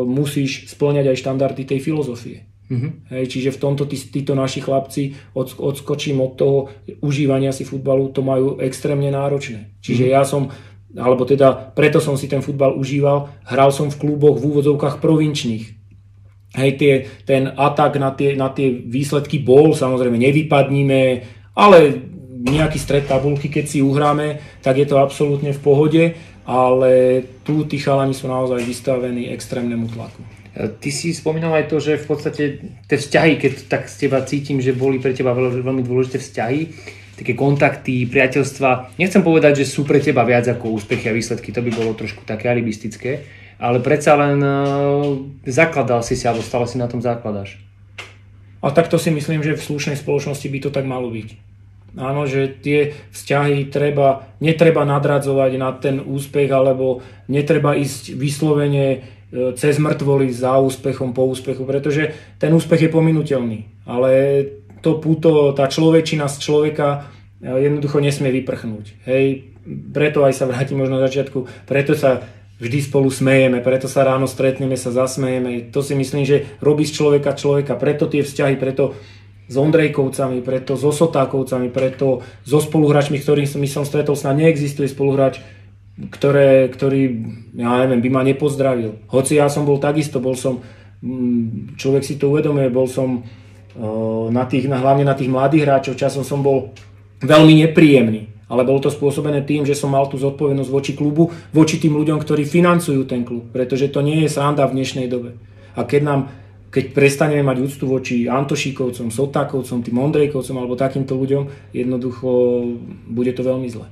S1: musíš splňať aj štandardy tej filozofie. Mm-hmm. Hej, čiže v tomto tí, títo naši chlapci, od, odskočím od toho užívania si futbalu, to majú extrémne náročné. Čiže mm-hmm. ja som, alebo teda preto som si ten futbal užíval, hral som v kluboch v úvodzovkách provinčných. Hej, tie, ten atak na tie, na tie výsledky bol, samozrejme nevypadníme, ale nejaký stred tabulky, keď si uhráme, tak je to absolútne v pohode, ale tu tí chalani sú naozaj vystavení extrémnemu tlaku.
S2: Ty si spomínal aj to, že v podstate tie vzťahy, keď tak z teba cítim, že boli pre teba veľmi dôležité vzťahy, také kontakty, priateľstva. Nechcem povedať, že sú pre teba viac ako úspechy a výsledky, to by bolo trošku také alibistické, ale predsa len uh, zakladal si si, alebo stále si na tom zakladáš.
S1: A takto si myslím, že v slušnej spoločnosti by to tak malo byť. Áno, že tie vzťahy treba, netreba nadradzovať na ten úspech, alebo netreba ísť vyslovene E, cez mŕtvoly za úspechom, po úspechu, pretože ten úspech je pominutelný. Ale to puto, tá človečina z človeka e, jednoducho nesmie vyprchnúť. Hej, preto aj sa vrátim možno na začiatku, preto sa vždy spolu smejeme, preto sa ráno stretneme, sa zasmejeme. To si myslím, že robí z človeka človeka. Preto tie vzťahy, preto s Ondrejkovcami, preto so Sotákovcami, preto so spoluhráčmi, ktorých som, som stretol, snad neexistuje spoluhráč, ktoré, ktorý, ja neviem, by ma nepozdravil. Hoci ja som bol takisto, bol som, mm, človek si to uvedomuje, bol som na tých, na, hlavne na tých mladých hráčov, časom som bol veľmi nepríjemný. Ale bolo to spôsobené tým, že som mal tú zodpovednosť voči klubu, voči tým ľuďom, ktorí financujú ten klub. Pretože to nie je sranda v dnešnej dobe. A keď nám keď prestaneme mať úctu voči Antošíkovcom, Sotákovcom, tým Ondrejkovcom alebo takýmto ľuďom, jednoducho bude to veľmi zle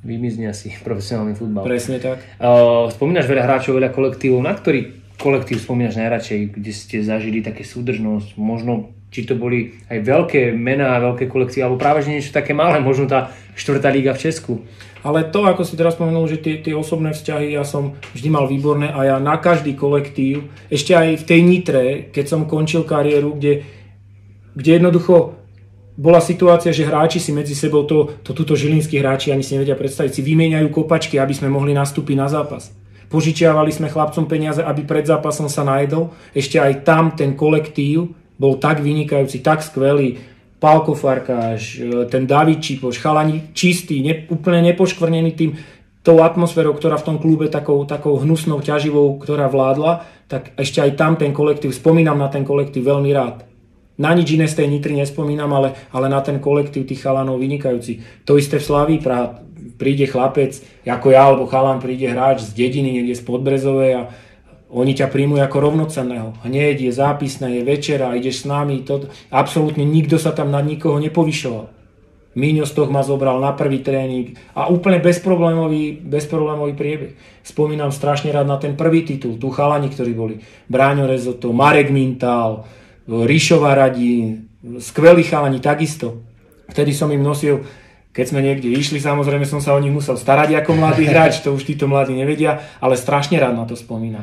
S2: vymizne asi *laughs* profesionálny futbal.
S1: Presne tak.
S2: Uh, spomínaš veľa hráčov, veľa kolektívov. Na ktorý kolektív spomínaš najradšej, kde ste zažili také súdržnosť? Možno či to boli aj veľké mená, veľké kolektívy, alebo práve že niečo také malé, možno tá štvrtá liga v Česku.
S1: Ale to, ako si teraz spomenul, že tie, tie osobné vzťahy ja som vždy mal výborné a ja na každý kolektív, ešte aj v tej Nitre, keď som končil kariéru, kde, kde jednoducho bola situácia, že hráči si medzi sebou, to, to tuto žilinskí hráči ani si nevedia predstaviť, si vymieňajú kopačky, aby sme mohli nastúpiť na zápas. Požičiavali sme chlapcom peniaze, aby pred zápasom sa najedol. Ešte aj tam ten kolektív bol tak vynikajúci, tak skvelý. Pálko Farkáš, e, ten David Čipoš, chalani čistý, ne, úplne nepoškvrnený tým, tou atmosférou, ktorá v tom klube takou, takou hnusnou, ťaživou, ktorá vládla, tak ešte aj tam ten kolektív, spomínam na ten kolektív veľmi rád. Na nič iné z tej Nitry nespomínam, ale, ale na ten kolektív tých chalanov vynikajúci. To isté v Slaví. Príde chlapec, ako ja, alebo chalan, príde hráč z dediny, niekde z Podbrezovej a oni ťa príjmu ako rovnocenného. Hneď je zápisné, je večera, ideš s nami. To, absolútne nikto sa tam nad nikoho nepovyšoval. Míňo toho ma zobral na prvý tréning a úplne bezproblémový, bezproblémový priebeh. Spomínam strašne rád na ten prvý titul, tu chalani, ktorí boli. Bráňo Rezoto, Marek Mintal, Ríšova radí, skvelí chalani takisto. Vtedy som im nosil, keď sme niekde išli, samozrejme som sa o nich musel starať ako mladý hráč, to už títo mladí nevedia, ale strašne rád na to spomínam.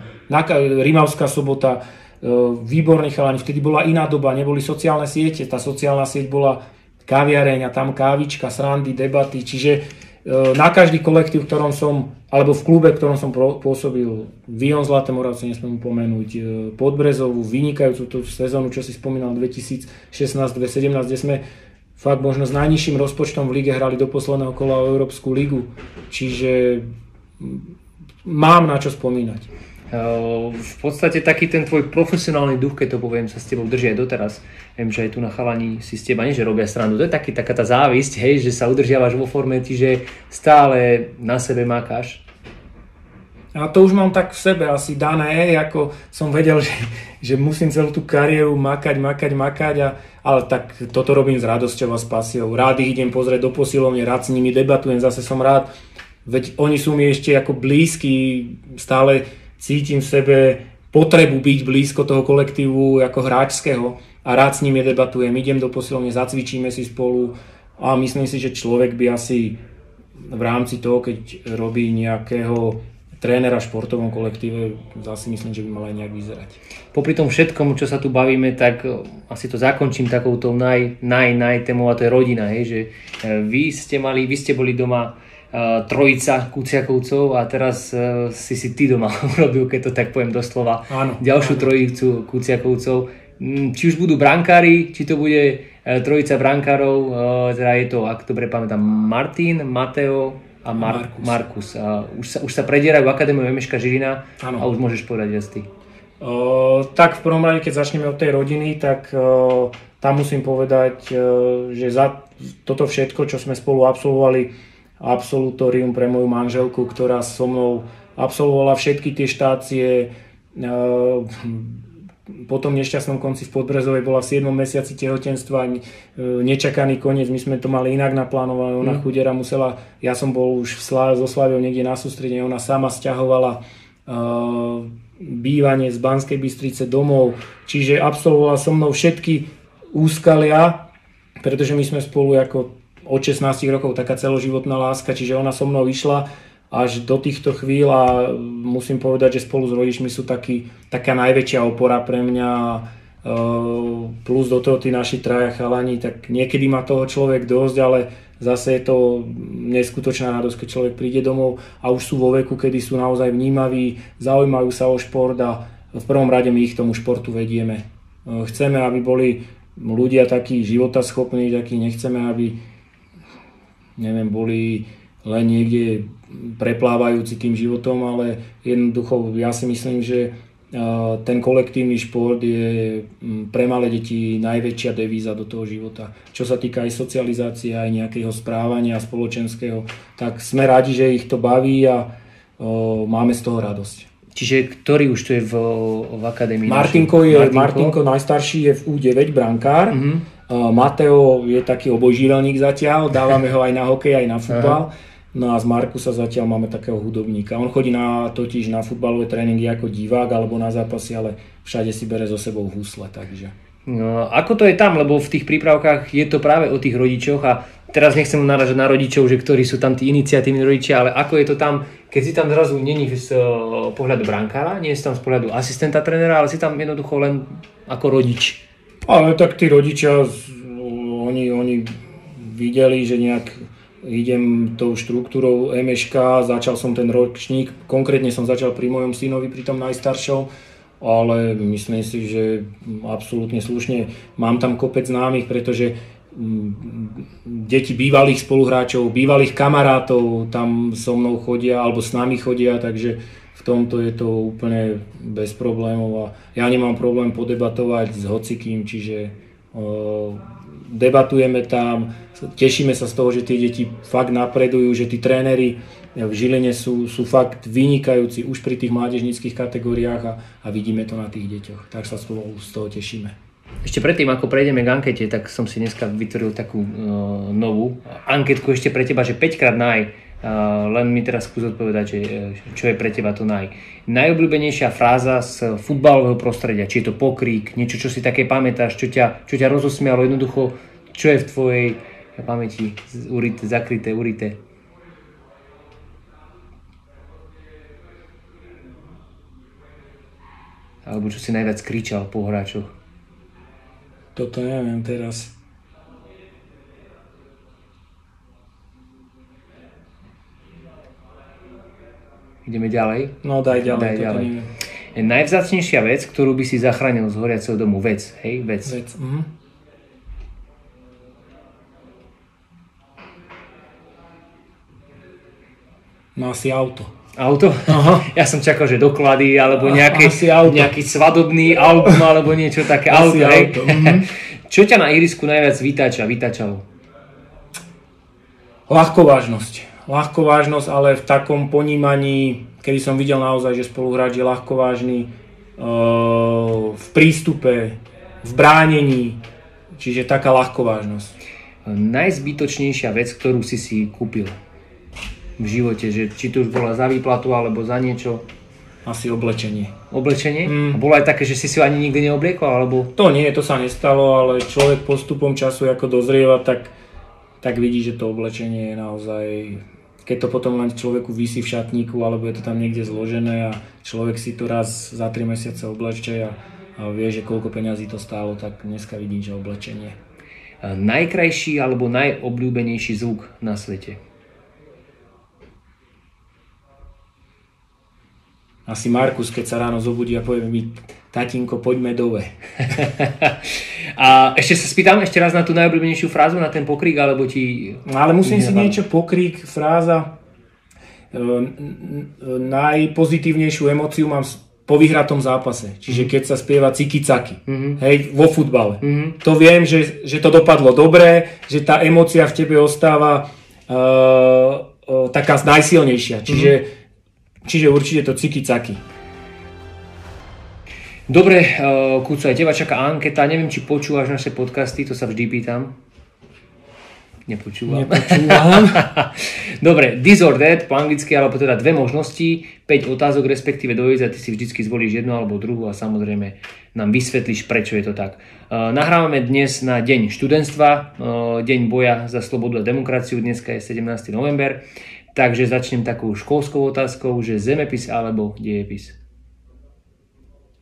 S1: Rimavská sobota, e, výborní chalani, vtedy bola iná doba, neboli sociálne siete, tá sociálna sieť bola kaviareň a tam kávička, srandy, debaty, čiže na každý kolektív, v ktorom som alebo v klube, ktorom som pôsobil, Vion Zlaté Moravce, nesmiem pomenúť, e, Podbrezovú, vynikajúcu tú sezónu, čo si spomínal, 2016-2017, kde sme fakt možno s najnižším rozpočtom v lige hrali do posledného kola o Európsku ligu. Čiže mám na čo spomínať. E,
S2: v podstate taký ten tvoj profesionálny duch, keď to poviem, sa s tebou drží aj doteraz. Viem, že aj tu na chalani si s teba nie, že robia strandu. To je taký, taká tá závisť, hej, že sa udržiavaš vo forme, že stále na sebe mákaš.
S1: A to už mám tak v sebe asi dané, ako som vedel, *laughs* že, že musím celú tú kariéru makať, makať, makať, a, ale tak toto robím s radosťou a s pasiou. Rád ich idem pozrieť do posilovne, rád s nimi debatujem, zase som rád, veď oni sú mi ešte ako blízky, stále cítim v sebe potrebu byť blízko toho kolektívu ako hráčského a rád s nimi debatujem, idem do posilovne, zacvičíme si spolu a myslím si, že človek by asi v rámci toho, keď robí nejakého trénera v športovom kolektíve, zase myslím, že by mal aj nejak vyzerať.
S2: Popri tom všetkom, čo sa tu bavíme, tak e, asi to zakončím takouto naj, naj, naj témou a to je rodina, hej, že e, vy ste mali, vy ste boli doma trojica Kuciakovcov a teraz uh, si si ty doma *laughs* urobil, keď to tak poviem doslova,
S1: áno,
S2: ďalšiu
S1: áno.
S2: trojicu Kuciakovcov. Mm, či už budú brankári, či to bude uh, trojica brankárov, teda je to, ak dobre pamätám, Martin, Mateo a Mar- Markus. Markus. Už, sa, už sa predierajú Akadémiu Emeška Žilina
S1: Áno.
S2: a už môžeš povedať viac ty.
S1: Uh, tak v prvom rade, keď začneme od tej rodiny, tak uh, tam musím povedať, uh, že za toto všetko, čo sme spolu absolvovali, absolutorium pre moju manželku, ktorá so mnou absolvovala všetky tie štácie, uh, po tom nešťastnom konci v Podbrezovej bola v 7. mesiaci tehotenstva e, nečakaný koniec, my sme to mali inak naplánované, ona mm. chudera musela, ja som bol už v Slá, zo Sláviou niekde na sústredení, ona sama stiahovala uh, bývanie z Banskej Bystrice domov, čiže absolvovala so mnou všetky úskalia, pretože my sme spolu ako od 16 rokov taká celoživotná láska, čiže ona so mnou išla až do týchto chvíľ a musím povedať, že spolu s rodičmi sú taký, taká najväčšia opora pre mňa plus do toho tí naši traja chalani, tak niekedy má toho človek dosť, ale zase je to neskutočná radosť, keď človek príde domov a už sú vo veku, kedy sú naozaj vnímaví, zaujímajú sa o šport a v prvom rade my ich tomu športu vedieme. Chceme, aby boli ľudia takí životaschopní, takí nechceme, aby neviem, boli len niekde preplávajúci tým životom, ale jednoducho ja si myslím, že ten kolektívny šport je pre malé deti najväčšia devíza do toho života. Čo sa týka aj socializácie, aj nejakého správania spoločenského, tak sme radi, že ich to baví a máme z toho radosť.
S2: Čiže ktorý už tu je v, v akadémii?
S1: Martinko, je, Martinko? Martinko najstarší je v U9 brankár. Uh-huh. Mateo je taký obojživelník zatiaľ, dávame ho aj na hokej, aj na futbal. No a z Markusa zatiaľ máme takého hudobníka. On chodí na, totiž na futbalové tréningy ako divák alebo na zápasy, ale všade si bere so sebou husle, takže...
S2: No, ako to je tam, lebo v tých prípravkách je to práve o tých rodičoch a teraz nechcem naražať na rodičov, že ktorí sú tam tí iniciatívni rodičia, ale ako je to tam, keď si tam zrazu není z pohľadu brankára, nie si tam z pohľadu asistenta trénera, ale si tam jednoducho len ako rodič.
S1: Ale tak tí rodičia, oni, oni videli, že nejak idem tou štruktúrou MŠK, začal som ten ročník, konkrétne som začal pri mojom synovi, pri tom najstaršom, ale myslím si, že absolútne slušne. Mám tam kopec známych, pretože mm, deti bývalých spoluhráčov, bývalých kamarátov tam so mnou chodia, alebo s nami chodia, takže tomto je to úplne bez problémov a ja nemám problém podebatovať s hocikým, čiže debatujeme tam, tešíme sa z toho, že tie deti fakt napredujú, že tí tréneri v Žiline sú, sú fakt vynikajúci už pri tých mládežníckých kategóriách a, a vidíme to na tých deťoch. Tak sa z toho, z toho tešíme.
S2: Ešte predtým, ako prejdeme k ankete, tak som si dneska vytvoril takú uh, novú anketku ešte pre teba, že 5 krát naj. Uh, len mi teraz skús odpovedať, že, čo je pre teba to naj. Najobľúbenejšia fráza z futbalového prostredia, či je to pokrík, niečo, čo si také pamätáš, čo ťa, čo ťa rozosmialo, jednoducho, čo je v tvojej pamäti urite, zakryté, urité. Alebo čo si najviac kričal po hráčoch?
S1: Toto neviem teraz.
S2: Ideme ďalej?
S1: No daj ďalej. Daj ďalej.
S2: Je najvzácnejšia vec, ktorú by si zachránil z horiaceho domu. Vec, hej? Vec.
S1: Vec, uh-huh. No asi auto.
S2: Auto? Aha. *laughs* Ja som čakal, že doklady, alebo nejaký, nejaký svadobný album, alebo niečo také.
S1: Asi auto, auto. Mm-hmm. *laughs*
S2: Čo ťa na irisku najviac vytáča, vytáčalo?
S1: Ľahkovážnosť ľahkovážnosť, ale v takom ponímaní, kedy som videl naozaj, že spoluhráč je ľahkovážny v prístupe, v bránení, čiže taká ľahkovážnosť.
S2: Najzbytočnejšia vec, ktorú si si kúpil v živote, že či to už bola za výplatu alebo za niečo?
S1: Asi oblečenie.
S2: Oblečenie? Mm. A bolo aj také, že si si ho ani nikdy neobliekol? Alebo...
S1: To nie, to sa nestalo, ale človek postupom času ako dozrieva, tak, tak vidí, že to oblečenie je naozaj keď to potom len človeku vysí v šatníku alebo je to tam niekde zložené a človek si to raz za 3 mesiace oblečie a, a vie, že koľko peňazí to stálo, tak dneska vidím, že oblečenie.
S2: Najkrajší alebo najobľúbenejší zvuk na svete?
S1: Asi Markus, keď sa ráno zobudí a povie mi, tatinko, poďme dole. *laughs*
S2: a ešte sa spýtam ešte raz na tú najobľúbenejšiu frázu, na ten pokrík, alebo ti...
S1: No, ale musím si niečo pokrík, fráza. E, najpozitívnejšiu emóciu mám po vyhratom zápase. Čiže mhm. keď sa spieva ciky-caky, mm-hmm. hej, vo futbale. Mm-hmm. To viem, že, že to dopadlo dobre, že tá emócia v tebe ostáva uh, uh, taká najsilnejšia. Čiže, mm-hmm. Čiže určite to ciky-caky.
S2: Dobre, uh, Kuco, aj teba čaká anketa. Neviem, či počúvaš naše podcasty, to sa vždy pýtam. Nepočúvam.
S1: Nepočúvam. *laughs*
S2: Dobre, that, po anglicky, alebo teda dve možnosti, 5 otázok, respektíve dvojice, ty si vždycky zvolíš jednu alebo druhú a samozrejme nám vysvetlíš, prečo je to tak. Uh, nahrávame dnes na deň študentstva, uh, deň boja za slobodu a demokraciu, dneska je 17. november, takže začnem takou školskou otázkou, že zemepis alebo dejepis?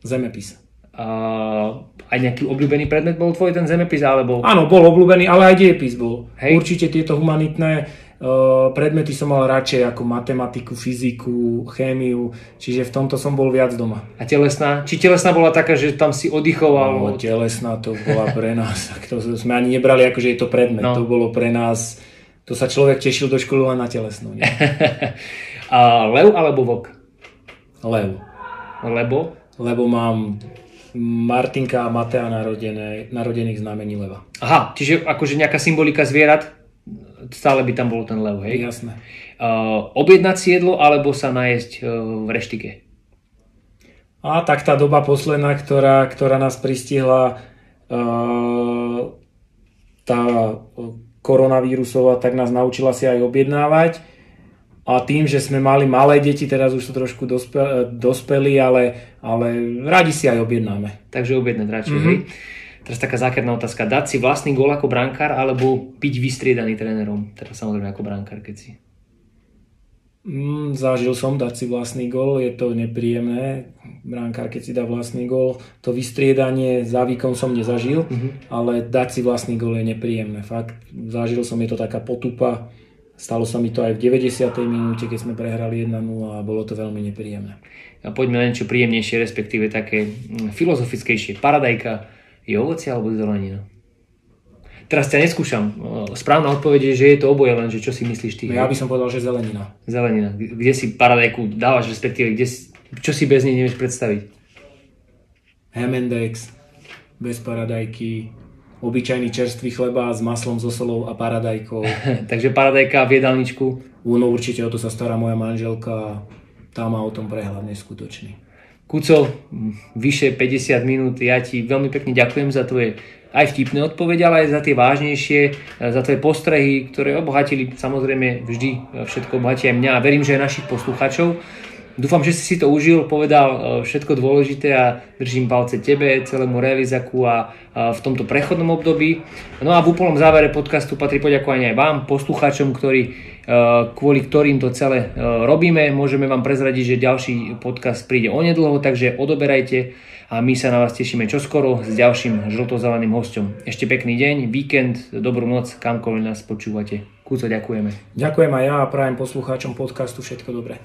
S1: Zemepis.
S2: Uh, aj nejaký obľúbený predmet bol tvoj ten zemepis? Alebo...
S1: Áno, bol obľúbený, ale aj dejepis bol. Hej. Určite tieto humanitné uh, predmety som mal radšej ako matematiku, fyziku, chémiu, čiže v tomto som bol viac doma.
S2: A telesná? Či telesná bola taká, že tam si oddychoval?
S1: No, telesná to bola pre nás, to sme ani nebrali ako, že je to predmet, no. to bolo pre nás, to sa človek tešil do školy len na telesnú. *laughs*
S2: A lev alebo vok?
S1: Lev.
S2: Lebo?
S1: Lebo mám Martinka a Matea narodené, narodených znamení leva.
S2: Aha, čiže akože nejaká symbolika zvierat, stále by tam bol ten lev, hej?
S1: Jasné.
S2: Uh, objednať jedlo alebo sa najesť uh, v reštike?
S1: A tak tá doba posledná, ktorá, ktorá nás pristihla uh, tá koronavírusová, tak nás naučila si aj objednávať a tým, že sme mali malé deti, teraz už sú trošku dospe, dospelí, ale, ale radi si aj objednáme.
S2: Takže objednať radšej, mm-hmm. Teraz taká zákerná otázka. Dať si vlastný gól ako brankár alebo byť vystriedaný trénerom? Teraz samozrejme ako brankár, keď si.
S1: Mm, zažil som dať si vlastný gól, je to nepríjemné. Brankár, keď si dá vlastný gól, to vystriedanie za výkon som nezažil, mm-hmm. ale dať si vlastný gól je nepríjemné. Fakt, zažil som, je to taká potupa Stalo sa mi to aj v 90. minúte, keď sme prehrali 1-0 a bolo to veľmi nepríjemné.
S2: A poďme na niečo príjemnejšie, respektíve také mm, filozofickejšie. Paradajka je ovoci alebo zelenina? Teraz ťa neskúšam. Správna odpoveď je, že je to oboje, len že čo si myslíš ty?
S1: No ja by som povedal, že zelenina.
S2: Zelenina. Kde si paradajku dávaš, respektíve kde si, čo si bez nej nevieš predstaviť?
S1: Hemendex, bez paradajky, obyčajný čerstvý chleba s maslom, so solou a paradajkou. *laughs*
S2: Takže paradajka v jedálničku?
S1: No určite o to sa stará moja manželka tá má o tom prehľad neskutočný.
S2: Kuco, vyše 50 minút, ja ti veľmi pekne ďakujem za tvoje aj vtipné odpovede, ale aj za tie vážnejšie, za tvoje postrehy, ktoré obohatili samozrejme vždy všetko obohatí aj mňa a verím, že aj našich poslucháčov. Dúfam, že si si to užil, povedal e, všetko dôležité a držím palce tebe, celému realizaku a v tomto prechodnom období. No a v úplnom závere podcastu patrí poďakovanie aj vám, poslucháčom, ktorí, e, kvôli ktorým to celé e, robíme. Môžeme vám prezradiť, že ďalší podcast príde onedlho, takže odoberajte a my sa na vás tešíme čoskoro s ďalším žltozeleným hostom. Ešte pekný deň, víkend, dobrú noc, kamkoľvek nás počúvate. Kúco, ďakujeme.
S1: Ďakujem aj ja a prajem poslucháčom podcastu všetko dobré.